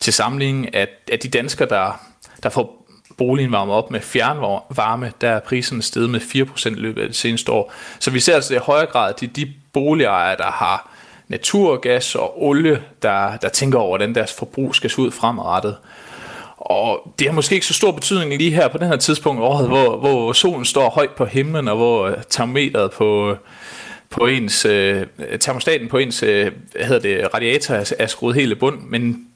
Til sammenligning at, at de danskere, der, der får boligen varmet op med fjernvarme, der er priserne steget med 4% i løbet af det seneste år. Så vi ser altså i højere grad, at de, de boligejere, der har naturgas og olie, der, der tænker over, hvordan deres forbrug skal se ud fremadrettet. Og det har måske ikke så stor betydning lige her på den her tidspunkt af året, hvor, hvor solen står højt på himlen, og hvor termometret termometeret på, på ens, øh, termostaten på ens øh, hvad hedder det, radiator er, er skruet helt i bund, men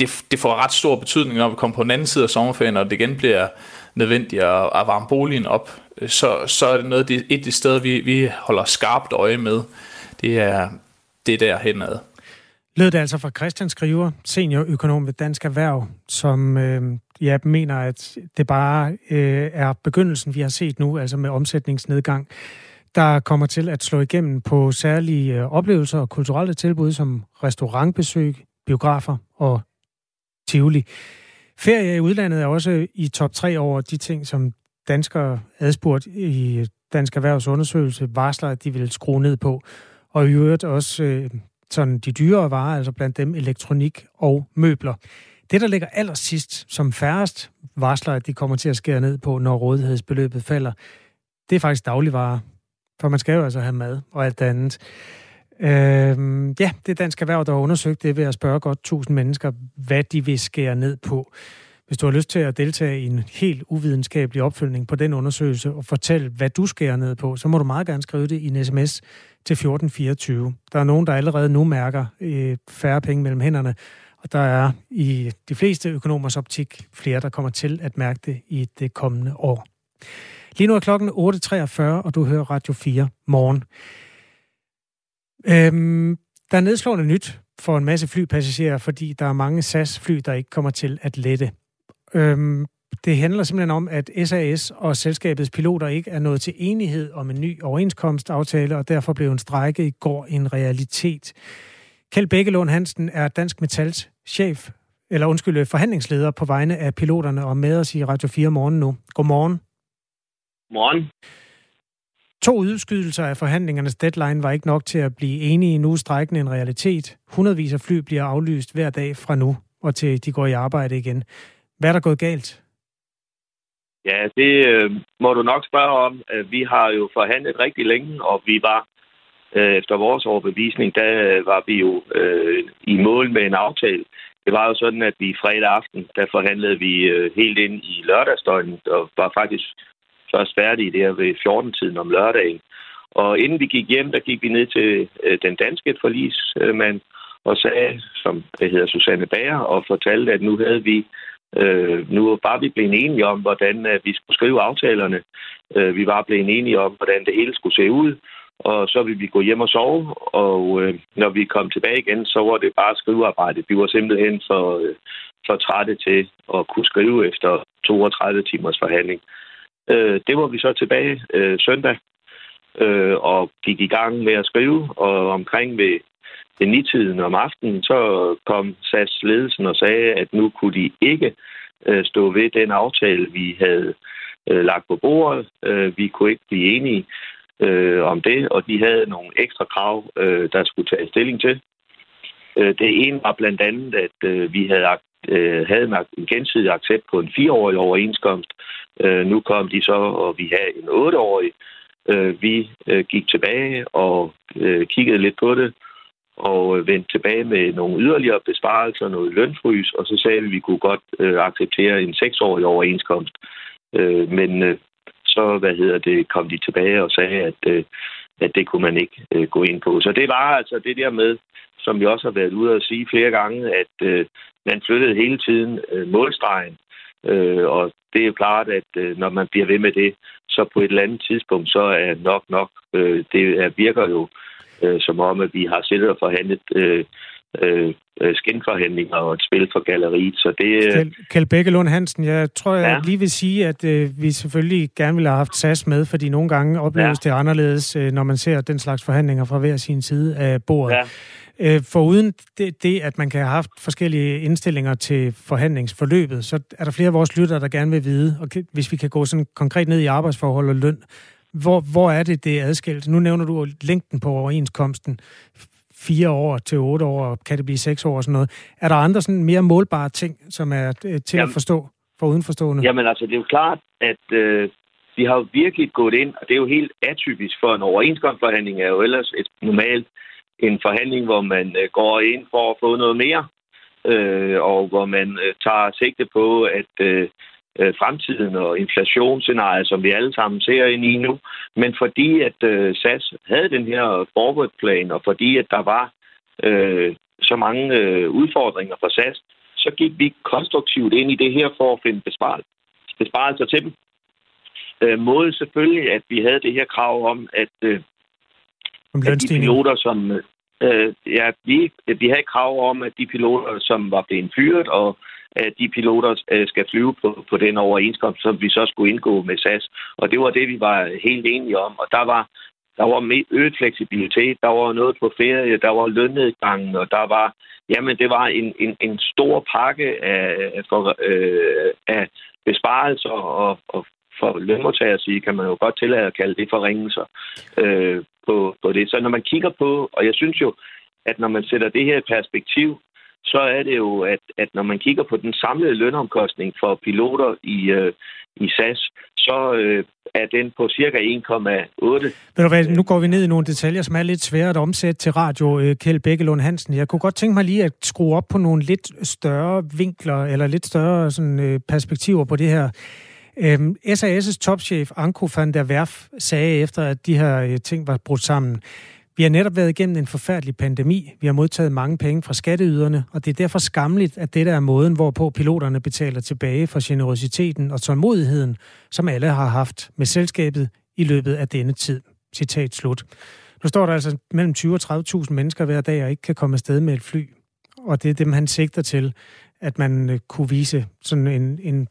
det, det får ret stor betydning, når vi kommer på den anden side af sommerferien, og det igen bliver nødvendigt at, at varme boligen op, så, så er det noget, det, et af de steder, vi, vi holder skarpt øje med. Det er, det der henad. Lød det altså fra Christian Skriver, seniorøkonom ved Dansk Erhverv, som øh, ja, mener, at det bare øh, er begyndelsen, vi har set nu, altså med omsætningsnedgang, der kommer til at slå igennem på særlige øh, oplevelser og kulturelle tilbud som restaurantbesøg, biografer og Tivoli. Ferie i udlandet er også i top 3 over de ting, som danskere adspurgt i Dansk Erhvervs undersøgelse varsler, at de vil skrue ned på. Og i øvrigt også øh, sådan de dyrere varer, altså blandt dem elektronik og møbler. Det, der ligger allersidst som færrest varsler, at de kommer til at skære ned på, når rådighedsbeløbet falder, det er faktisk dagligvarer. For man skal jo altså have mad og alt andet. Øhm, ja, det er Dansk Erhverv, der har undersøgt det ved at spørge godt 1000 mennesker, hvad de vil skære ned på. Hvis du har lyst til at deltage i en helt uvidenskabelig opfølgning på den undersøgelse og fortælle, hvad du skærer ned på, så må du meget gerne skrive det i en sms til 1424. Der er nogen, der allerede nu mærker øh, færre penge mellem hænderne, og der er i de fleste økonomers optik flere, der kommer til at mærke det i det kommende år. Lige nu er klokken 8.43, og du hører Radio 4 morgen. Øhm, der er nedslående nyt for en masse flypassagerer, fordi der er mange SAS-fly, der ikke kommer til at lette. Øhm, det handler simpelthen om, at SAS og selskabets piloter ikke er nået til enighed om en ny overenskomstaftale, og derfor blev en strække i går en realitet. Kjeld Bækkelund Hansen er Dansk Metals chef, eller undskyld, forhandlingsleder på vegne af piloterne og med os i Radio 4 morgen nu. Godmorgen. Morgen. To udskydelser af forhandlingernes deadline var ikke nok til at blive enige. Nu strækken en realitet. Hundredvis af fly bliver aflyst hver dag fra nu og til de går i arbejde igen. Hvad er der gået galt? Ja, det øh, må du nok spørge om. Vi har jo forhandlet rigtig længe, og vi var øh, efter vores overbevisning, der øh, var vi jo øh, i mål med en aftale. Det var jo sådan, at vi fredag aften, der forhandlede vi øh, helt ind i lørdagsdøgnet, og var faktisk først færdige der ved 14-tiden om lørdagen. Og inden vi gik hjem, der gik vi ned til øh, den danske forlismand øh, og sagde, som det hedder Susanne Bager, og fortalte, at nu havde vi Øh, nu var vi blevet enige om, hvordan øh, vi skulle skrive aftalerne. Øh, vi var blevet enige om, hvordan det hele skulle se ud. Og så ville vi gå hjem og sove, og øh, når vi kom tilbage igen, så var det bare skrivearbejde. Vi var simpelthen for, øh, for trætte til at kunne skrive efter 32 timers forhandling. Øh, det var vi så tilbage øh, søndag, øh, og gik i gang med at skrive, og omkring ved, ved nitiden om aftenen, så kom SAS ledelsen og sagde, at nu kunne de ikke øh, stå ved den aftale, vi havde øh, lagt på bordet. Øh, vi kunne ikke blive enige øh, om det, og de havde nogle ekstra krav, øh, der skulle tage stilling til. Øh, det ene var blandt andet, at øh, vi havde øh, havde en gensidig accept på en fireårig overenskomst. Øh, nu kom de så, og vi havde en otteårig. Øh, vi øh, gik tilbage og øh, kiggede lidt på det, og øh, vendte tilbage med nogle yderligere besparelser, noget lønfrys, og så sagde vi, at vi kunne godt øh, acceptere en seksårig overenskomst. Øh, men øh, så, hvad hedder det, kom de tilbage og sagde, at, øh, at det kunne man ikke øh, gå ind på. Så det var altså det der med, som vi også har været ude at sige flere gange, at øh, man flyttede hele tiden øh, målstregen. Øh, og det er klart, at øh, når man bliver ved med det, så på et eller andet tidspunkt, så er nok nok, øh, det virker jo øh, som om, at vi har siddet og forhandlet øh, øh, skinforhandlinger og et spil for galleriet. Så det, øh... Kjeld Bækkelund Hansen, jeg tror, jeg ja. lige vil sige, at øh, vi selvfølgelig gerne ville have haft SAS med, fordi nogle gange opleves ja. det anderledes, øh, når man ser den slags forhandlinger fra hver sin side af bordet. Ja. Øh, for uden det, det, at man kan have haft forskellige indstillinger til forhandlingsforløbet, så er der flere af vores lyttere, der gerne vil vide, og hvis vi kan gå sådan konkret ned i arbejdsforhold og løn, hvor, hvor er det, det er adskilt? Nu nævner du længden på overenskomsten. Fire år til otte år, kan det blive seks år og sådan noget. Er der andre sådan mere målbare ting, som er øh, til jamen, at forstå for udenforstående? Jamen altså, det er jo klart, at øh, vi har jo virkelig gået ind, og det er jo helt atypisk for en overenskomstforhandling, er jo ellers et normalt en forhandling, hvor man øh, går ind for at få noget mere, øh, og hvor man øh, tager sigte på, at øh, øh, fremtiden og inflationsscenariet, som vi alle sammen ser ind i nu. Men fordi at øh, SAS havde den her forward-plan, og fordi at der var øh, så mange øh, udfordringer for SAS, så gik vi konstruktivt ind i det her for at finde besparelser, besparelser til dem. Øh, måde selvfølgelig, at vi havde det her krav om, at, øh, at de piloter, som... Øh, ja, vi, vi havde krav om, at de piloter, som var blevet fyret, og de piloter øh, skal flyve på, på den overenskomst, som vi så skulle indgå med SAS. Og det var det, vi var helt enige om. Og der var, der var øget fleksibilitet, der var noget på ferie, der var lønnedgangen, og der var, jamen det var en, en, en stor pakke af, for, øh, af besparelser og, og for lønmodtager sige, kan man jo godt tillade at kalde det forringelser øh, på, på det. Så når man kigger på, og jeg synes jo, at når man sætter det her i perspektiv, så er det jo, at, at når man kigger på den samlede lønomkostning for piloter i, øh, i SAS, så øh, er den på cirka 1,8. Ved du hvad, nu går vi ned i nogle detaljer, som er lidt svære at omsætte til radio, øh, Kjeld Bækkelund Hansen. Jeg kunne godt tænke mig lige at skrue op på nogle lidt større vinkler, eller lidt større sådan, øh, perspektiver på det her. Øhm, SAS' topchef Anko van der Werf sagde efter, at de her øh, ting var brudt sammen, vi har netop været igennem en forfærdelig pandemi. Vi har modtaget mange penge fra skatteyderne, og det er derfor skamligt, at dette er måden, hvorpå piloterne betaler tilbage for generositeten og tålmodigheden, som alle har haft med selskabet i løbet af denne tid. Citat slut. Nu står der altså mellem 20 og 30.000 mennesker hver dag og ikke kan komme afsted med et fly. Og det er dem, han sigter til, at man øh, kunne vise sådan en, en,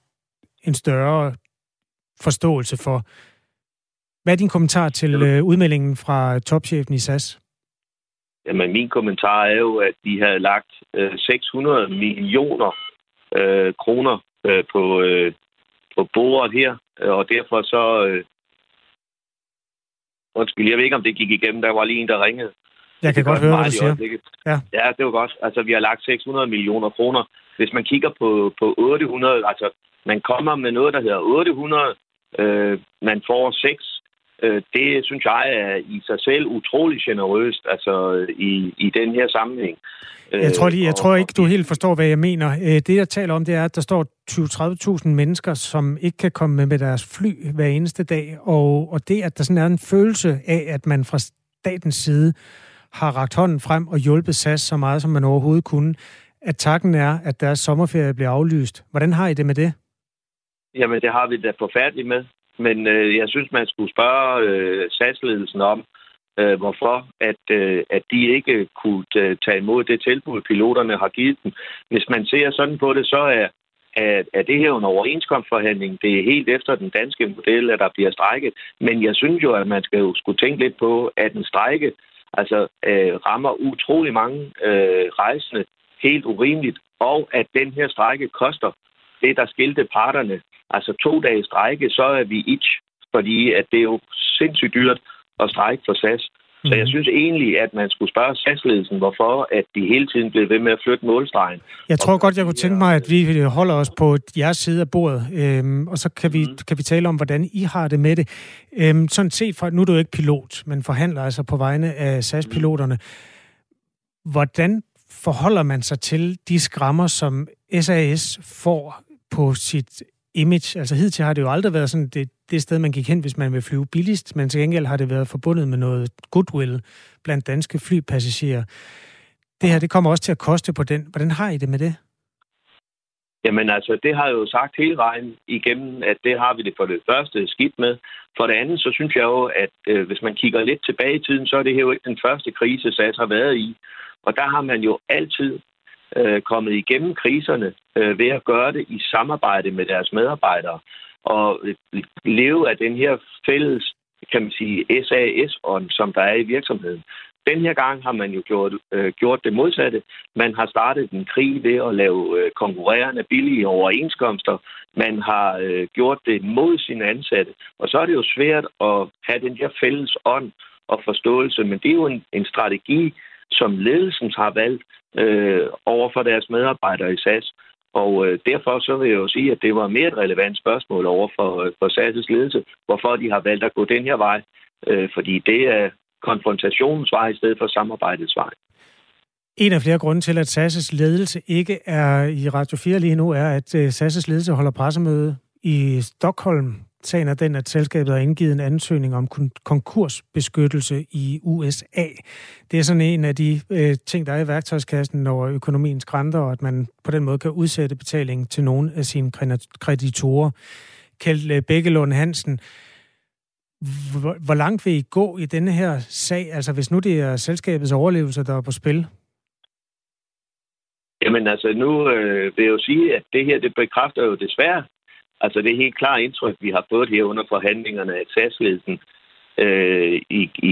en større forståelse for, hvad er din kommentar til øh, udmeldingen fra topchefen i SAS? Jamen, min kommentar er jo, at de havde lagt øh, 600 millioner øh, kroner øh, på, øh, på bordet her, øh, og derfor så... Øh, undskyld, jeg ved ikke, om det gik igennem. Der var lige en, der ringede. Jeg kan godt høre, hvad du siger. Ja. ja, det var godt. Altså, vi har lagt 600 millioner kroner. Hvis man kigger på, på 800, altså, man kommer med noget, der hedder 800, øh, man får 6, Øh, det synes jeg er i sig selv utrolig generøst, altså i, i den her sammenhæng. Jeg tror, lige, jeg tror ikke, du helt forstår, hvad jeg mener. Øh, det, jeg taler om, det er, at der står 20-30.000 mennesker, som ikke kan komme med, med deres fly hver eneste dag. Og, og det, at der sådan er en følelse af, at man fra statens side har ragt hånden frem og hjulpet SAS så meget, som man overhovedet kunne, at takken er, at deres sommerferie bliver aflyst. Hvordan har I det med det? Jamen, det har vi da forfærdeligt med. Men øh, jeg synes, man skulle spørge øh, SAS-ledelsen om, øh, hvorfor at, øh, at de ikke kunne tage imod det tilbud, piloterne har givet dem. Hvis man ser sådan på det, så er, at, at det her en overenskomstforhandling. Det er helt efter den danske model, at der bliver strejket. Men jeg synes jo, at man skal jo skulle tænke lidt på, at en strejke altså, øh, rammer utrolig mange øh, rejsende helt urimeligt, og at den her strække koster det, der skilte parterne Altså to dage strække, så er vi itch, fordi at det er jo sindssygt dyrt at strække for SAS. Så jeg mhm. synes egentlig, at man skulle spørge SAS-ledelsen, hvorfor at de hele tiden blev ved med at flytte målstregen. Jeg tror godt, jeg kunne tænke mig, at vi holder os på jeres side af bordet, øhm, og så kan vi, mm. kan vi tale om, hvordan I har det med det. Øhm, sådan set, fra, nu er du ikke pilot, men forhandler altså på vegne af SAS-piloterne. Hvordan forholder man sig til de skrammer, som SAS får på sit image. Altså hidtil har det jo aldrig været sådan det, det sted, man gik hen, hvis man vil flyve billigst, men til gengæld har det været forbundet med noget goodwill blandt danske flypassagerer. Det her, det kommer også til at koste på den. Hvordan har I det med det? Jamen altså, det har jeg jo sagt hele vejen igennem, at det har vi det for det første skidt med. For det andet, så synes jeg jo, at øh, hvis man kigger lidt tilbage i tiden, så er det her jo ikke den første krise, SAS har været i. Og der har man jo altid øh, kommet igennem kriserne øh, ved at gøre det i samarbejde med deres medarbejdere. Og øh, leve af den her fælles, kan man sige, SAS-ånd, som der er i virksomheden. Den her gang har man jo gjort, øh, gjort det modsatte. Man har startet en krig ved at lave øh, konkurrerende billige overenskomster. Man har øh, gjort det mod sine ansatte. Og så er det jo svært at have den her fælles ånd og forståelse. Men det er jo en, en strategi, som ledelsen har valgt øh, over for deres medarbejdere i SAS. Og øh, derfor så vil jeg jo sige, at det var mere et relevant spørgsmål over for, øh, for SAS' ledelse, hvorfor de har valgt at gå den her vej. Øh, fordi det er konfrontationens vej i stedet for samarbejdets vej. En af flere grunde til, at SAS' ledelse ikke er i Radio 4 lige nu, er, at øh, SAS' ledelse holder pressemøde i Stockholm. Sagen er den, at selskabet har indgivet en ansøgning om konkursbeskyttelse i USA. Det er sådan en af de øh, ting, der er i værktøjskassen, når økonomien skrænter, og at man på den måde kan udsætte betalingen til nogle af sine kreditorer. Kjeld øh, Bækkelund Hansen, hvor, hvor langt vil I gå i denne her sag? Altså hvis nu det er selskabets overlevelse, der er på spil? Jamen altså, nu øh, vil jeg jo sige, at det her, det bekræfter jo desværre, altså det er helt klart indtryk, vi har fået her under forhandlingerne af SAS-ledelsen øh,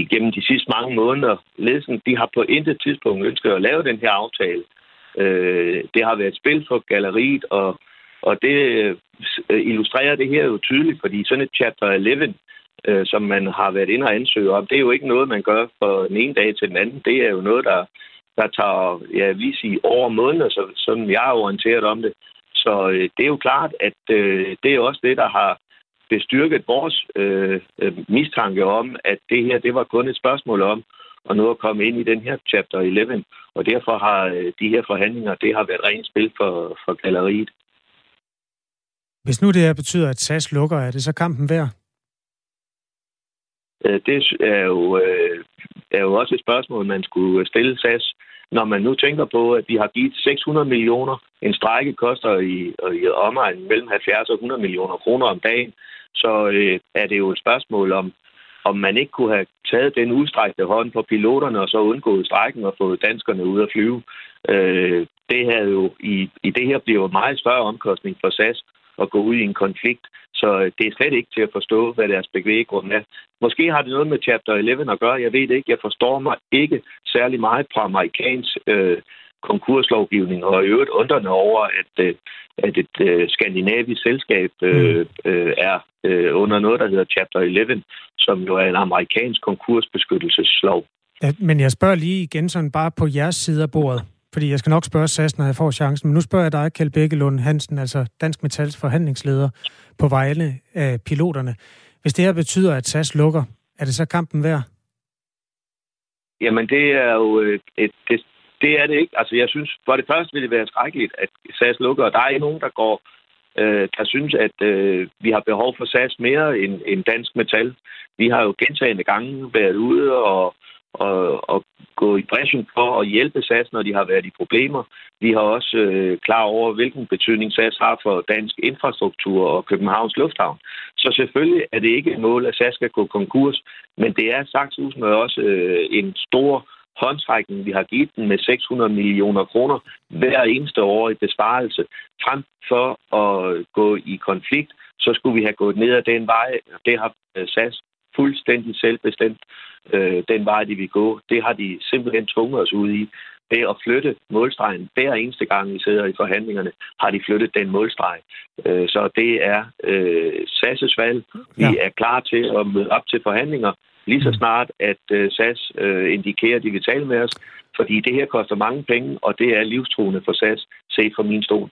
igennem de sidste mange måneder. Ledelsen, de har på intet tidspunkt ønsket at lave den her aftale. Øh, det har været et spil for galleriet, og, og det øh, illustrerer det her jo tydeligt, fordi sådan et chapter 11, øh, som man har været inde og ansøge om. Det er jo ikke noget, man gør fra den ene dag til den anden. Det er jo noget, der, der tager, ja, vi sige, over måneder, så, sådan jeg er orienteret om det. Så øh, det er jo klart, at øh, det er også det, der har bestyrket vores øh, øh mistanke om, at det her, det var kun et spørgsmål om at nå at komme ind i den her chapter 11. Og derfor har øh, de her forhandlinger, det har været rent spil for, for galleriet. Hvis nu det her betyder, at SAS lukker, er det så kampen værd? Øh, det er jo, er jo også et spørgsmål, man skulle stille SAS. Når man nu tænker på, at vi har givet 600 millioner, en strække koster i, i omegnen mellem 70 og 100 millioner kroner om dagen, så øh, er det jo et spørgsmål om, om man ikke kunne have taget den udstrækte hånd på piloterne og så undgået strækken og fået danskerne ud at flyve. Øh, det her jo i, i det her bliver jo meget større omkostning for SAS at gå ud i en konflikt. Så øh, det er slet ikke til at forstå, hvad deres bevæggrund er. Måske har det noget med Chapter 11 at gøre. Jeg ved det ikke. Jeg forstår mig ikke særlig meget på amerikansk øh, konkurslovgivning, og i øvrigt undrende over, at, øh, at et øh, skandinavisk selskab øh, mm. øh, er øh, under noget, der hedder Chapter 11, som jo er en amerikansk konkursbeskyttelseslov. Ja, men jeg spørger lige igen sådan bare på jeres side af bordet. Fordi jeg skal nok spørge SAS, når jeg får chancen. Men nu spørger jeg dig, Kjeld Bækkelund Hansen, altså Dansk Metals forhandlingsleder på vegne af piloterne. Hvis det her betyder, at SAS lukker, er det så kampen værd? Jamen, det er jo øh, et, det, det er det ikke. Altså, jeg synes, for det første vil det være skrækkeligt, at SAS lukker, og der er ikke nogen, der går øh, der synes, at øh, vi har behov for SAS mere end, end dansk metal. Vi har jo gentagende gange været ude og og, og gå i bræschen for at hjælpe SAS, når de har været i problemer. Vi har også øh, klar over, hvilken betydning SAS har for dansk infrastruktur og Københavns Lufthavn. Så selvfølgelig er det ikke et mål, at SAS skal gå konkurs, men det er sagt med også øh, en stor håndtrækning, vi har givet den med 600 millioner kroner hver eneste år i besparelse. Frem for at gå i konflikt, så skulle vi have gået ned ad den vej. Det har øh, SAS fuldstændig selvbestemt øh, den vej, de vil gå. Det har de simpelthen tvunget os ud i. Det at flytte målstregen hver eneste gang, vi sidder i forhandlingerne, har de flyttet den målstreg. Øh, så det er øh, SAS' valg. Vi ja. er klar til at møde op til forhandlinger, lige så snart, at øh, SAS øh, indikerer, at de vil tale med os. Fordi det her koster mange penge, og det er livstruende for SAS, set fra min stol.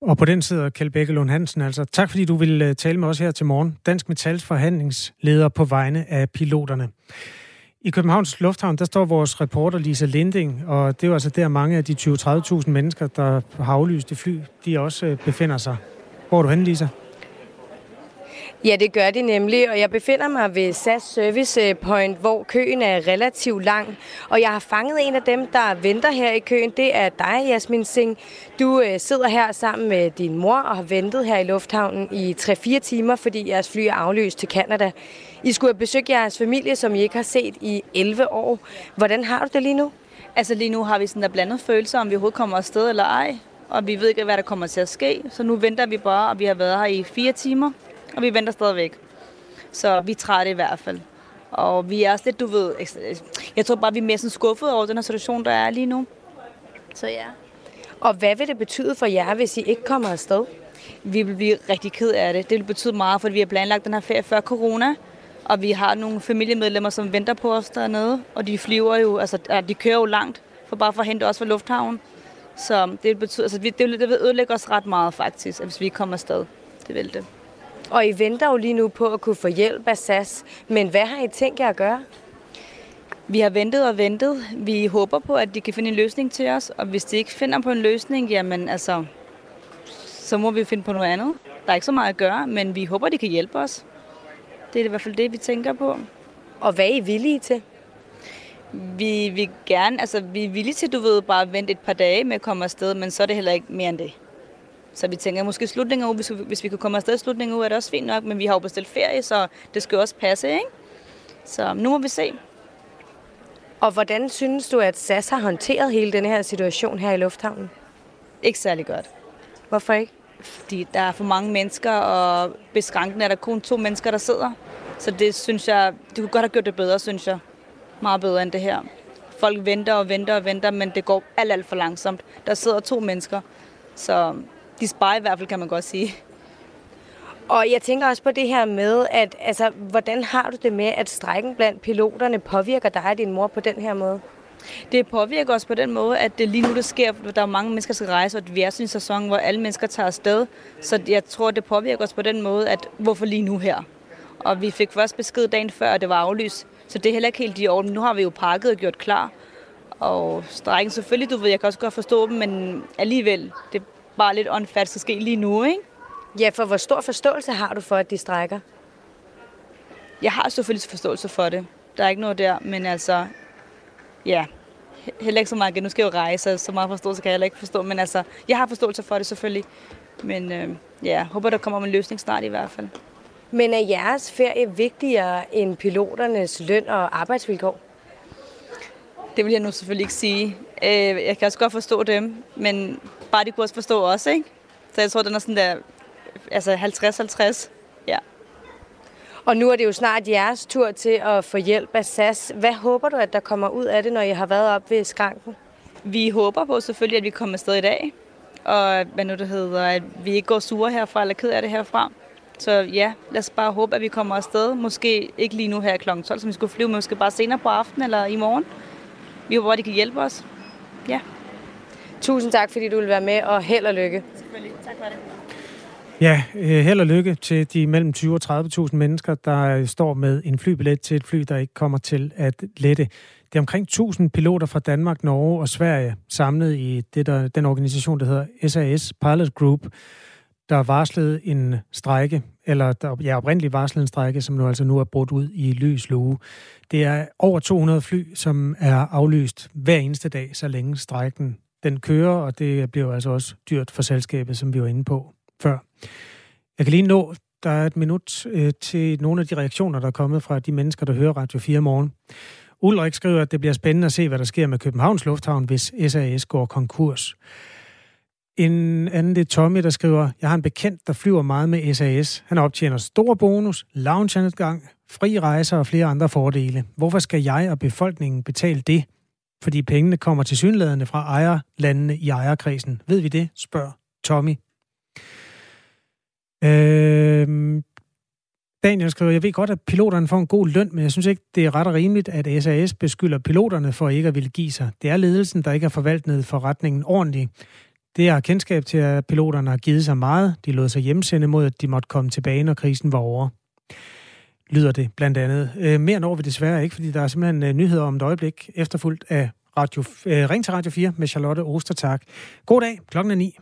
Og på den sidder Kjeld Bækkelund Hansen. Altså, tak fordi du vil øh, tale med os her til morgen. Dansk Metals forhandlingsleder på vegne af piloterne. I Københavns Lufthavn, der står vores reporter Lisa Linding, og det er jo altså der mange af de 20-30.000 mennesker, der har aflyst det fly, de også befinder sig. Hvor er du henne, Lisa? Ja, det gør det nemlig, og jeg befinder mig ved SAS Service øh, Point, hvor køen er relativt lang. Og jeg har fanget en af dem, der venter her i køen. Det er dig, Jasmin Singh. Du øh, sidder her sammen med din mor og har ventet her i lufthavnen i 3-4 timer, fordi jeres fly er afløst til Kanada. I skulle have besøgt jeres familie, som I ikke har set i 11 år. Hvordan har du det lige nu? Altså lige nu har vi sådan der blandet følelser, om vi overhovedet kommer afsted eller ej. Og vi ved ikke, hvad der kommer til at ske. Så nu venter vi bare, og vi har været her i fire timer og vi venter stadigvæk. Så vi er trætte i hvert fald. Og vi er også lidt, du ved, jeg tror bare, vi er mere sådan skuffet over den her situation, der er lige nu. Så ja. Og hvad vil det betyde for jer, hvis I ikke kommer afsted? Vi vil blive rigtig ked af det. Det vil betyde meget, fordi vi har planlagt den her ferie før corona. Og vi har nogle familiemedlemmer, som venter på os dernede. Og de flyver jo, altså de kører jo langt, for bare for at hente os fra lufthavnen. Så det betyder, altså det vil, det vil ødelægge os ret meget faktisk, hvis vi ikke kommer afsted. Det vil det. Og I venter jo lige nu på at kunne få hjælp af SAS. Men hvad har I tænkt jer at gøre? Vi har ventet og ventet. Vi håber på, at de kan finde en løsning til os. Og hvis de ikke finder på en løsning, jamen altså, så må vi finde på noget andet. Der er ikke så meget at gøre, men vi håber, de kan hjælpe os. Det er i hvert fald det, vi tænker på. Og hvad er I villige til? Vi vil gerne, altså vi er villige til, du ved, bare vente et par dage med at komme afsted, men så er det heller ikke mere end det. Så vi tænker måske slutningen af uge, hvis, hvis vi kan komme afsted i slutningen af uge, er det også fint nok, men vi har jo bestilt ferie, så det skal også passe, ikke? Så nu må vi se. Og hvordan synes du, at SAS har håndteret hele den her situation her i lufthavnen? Ikke særlig godt. Hvorfor ikke? Fordi der er for mange mennesker, og beskranken er der kun to mennesker, der sidder. Så det synes jeg, det kunne godt have gjort det bedre, synes jeg. Meget bedre end det her. Folk venter og venter og venter, men det går alt, alt for langsomt. Der sidder to mennesker. Så de sparer i hvert fald, kan man godt sige. Og jeg tænker også på det her med, at altså, hvordan har du det med, at strækken blandt piloterne påvirker dig og din mor på den her måde? Det påvirker os på den måde, at det lige nu det sker, der er mange mennesker, der skal rejse, og vi er sådan en sæson, hvor alle mennesker tager afsted. Så jeg tror, det påvirker os på den måde, at hvorfor lige nu her? Og vi fik først besked dagen før, at det var aflyst. Så det er heller ikke helt i orden. Nu har vi jo pakket og gjort klar. Og strækken selvfølgelig, du ved, jeg kan også godt forstå dem, men alligevel, det bare lidt åndfærdigt skal ske lige nu, ikke? Ja, for hvor stor forståelse har du for, at de strækker? Jeg har selvfølgelig forståelse for det. Der er ikke noget der, men altså, ja, heller ikke så meget. Nu skal jeg jo rejse, så meget forståelse kan jeg heller ikke forstå, men altså, jeg har forståelse for det selvfølgelig. Men øh, ja, håber, der kommer en løsning snart i hvert fald. Men er jeres ferie vigtigere end piloternes løn og arbejdsvilkår? Det vil jeg nu selvfølgelig ikke sige. Øh, jeg kan også godt forstå dem, men bare de kunne også forstå os, ikke? Så jeg tror, den er sådan der, altså 50-50, ja. Og nu er det jo snart jeres tur til at få hjælp af SAS. Hvad håber du, at der kommer ud af det, når I har været op ved skranken? Vi håber på selvfølgelig, at vi kommer afsted i dag. Og hvad nu det hedder, at vi ikke går sure herfra, eller ked af det herfra. Så ja, lad os bare håbe, at vi kommer afsted. Måske ikke lige nu her kl. 12, som vi skulle flyve, men måske bare senere på aftenen eller i morgen. Vi håber, at de kan hjælpe os. Ja. Tusind tak, fordi du vil være med, og held og lykke. Tak for det. Ja, øh, held og lykke til de mellem 20 og 30.000 mennesker, der øh, står med en flybillet til et fly, der ikke kommer til at lette. Det er omkring 1000 piloter fra Danmark, Norge og Sverige samlet i det der, den organisation, der hedder SAS Pilot Group, der varslede en strejke, eller der ja, oprindeligt varslede en strejke, som nu altså nu er brudt ud i lys lue. Det er over 200 fly, som er aflyst hver eneste dag, så længe strejken den kører, og det bliver altså også dyrt for selskabet, som vi var inde på før. Jeg kan lige nå, der er et minut øh, til nogle af de reaktioner, der er kommet fra de mennesker, der hører Radio 4 morgen. Ulrik skriver, at det bliver spændende at se, hvad der sker med Københavns Lufthavn, hvis SAS går konkurs. En anden det er Tommy, der skriver, jeg har en bekendt, der flyver meget med SAS. Han optjener stor bonus, loungeadgang, fri rejser og flere andre fordele. Hvorfor skal jeg og befolkningen betale det? Fordi pengene kommer til synlædende fra ejerlandene i ejerkredsen. Ved vi det? Spørger Tommy. Øh, Daniel skriver, jeg ved godt, at piloterne får en god løn, men jeg synes ikke, det er ret og rimeligt, at SAS beskylder piloterne for ikke at ville give sig. Det er ledelsen, der ikke har forvaltet forretningen ordentligt. Det er kendskab til, at piloterne har givet sig meget. De lod sig hjemsende mod, at de måtte komme tilbage, når krisen var over. Lyder det blandt andet. Øh, mere når vi desværre ikke, fordi der er simpelthen øh, nyheder om et øjeblik, efterfulgt af Radio, øh, Ring til Radio 4 med Charlotte Ostertag. God dag, klokken er 9.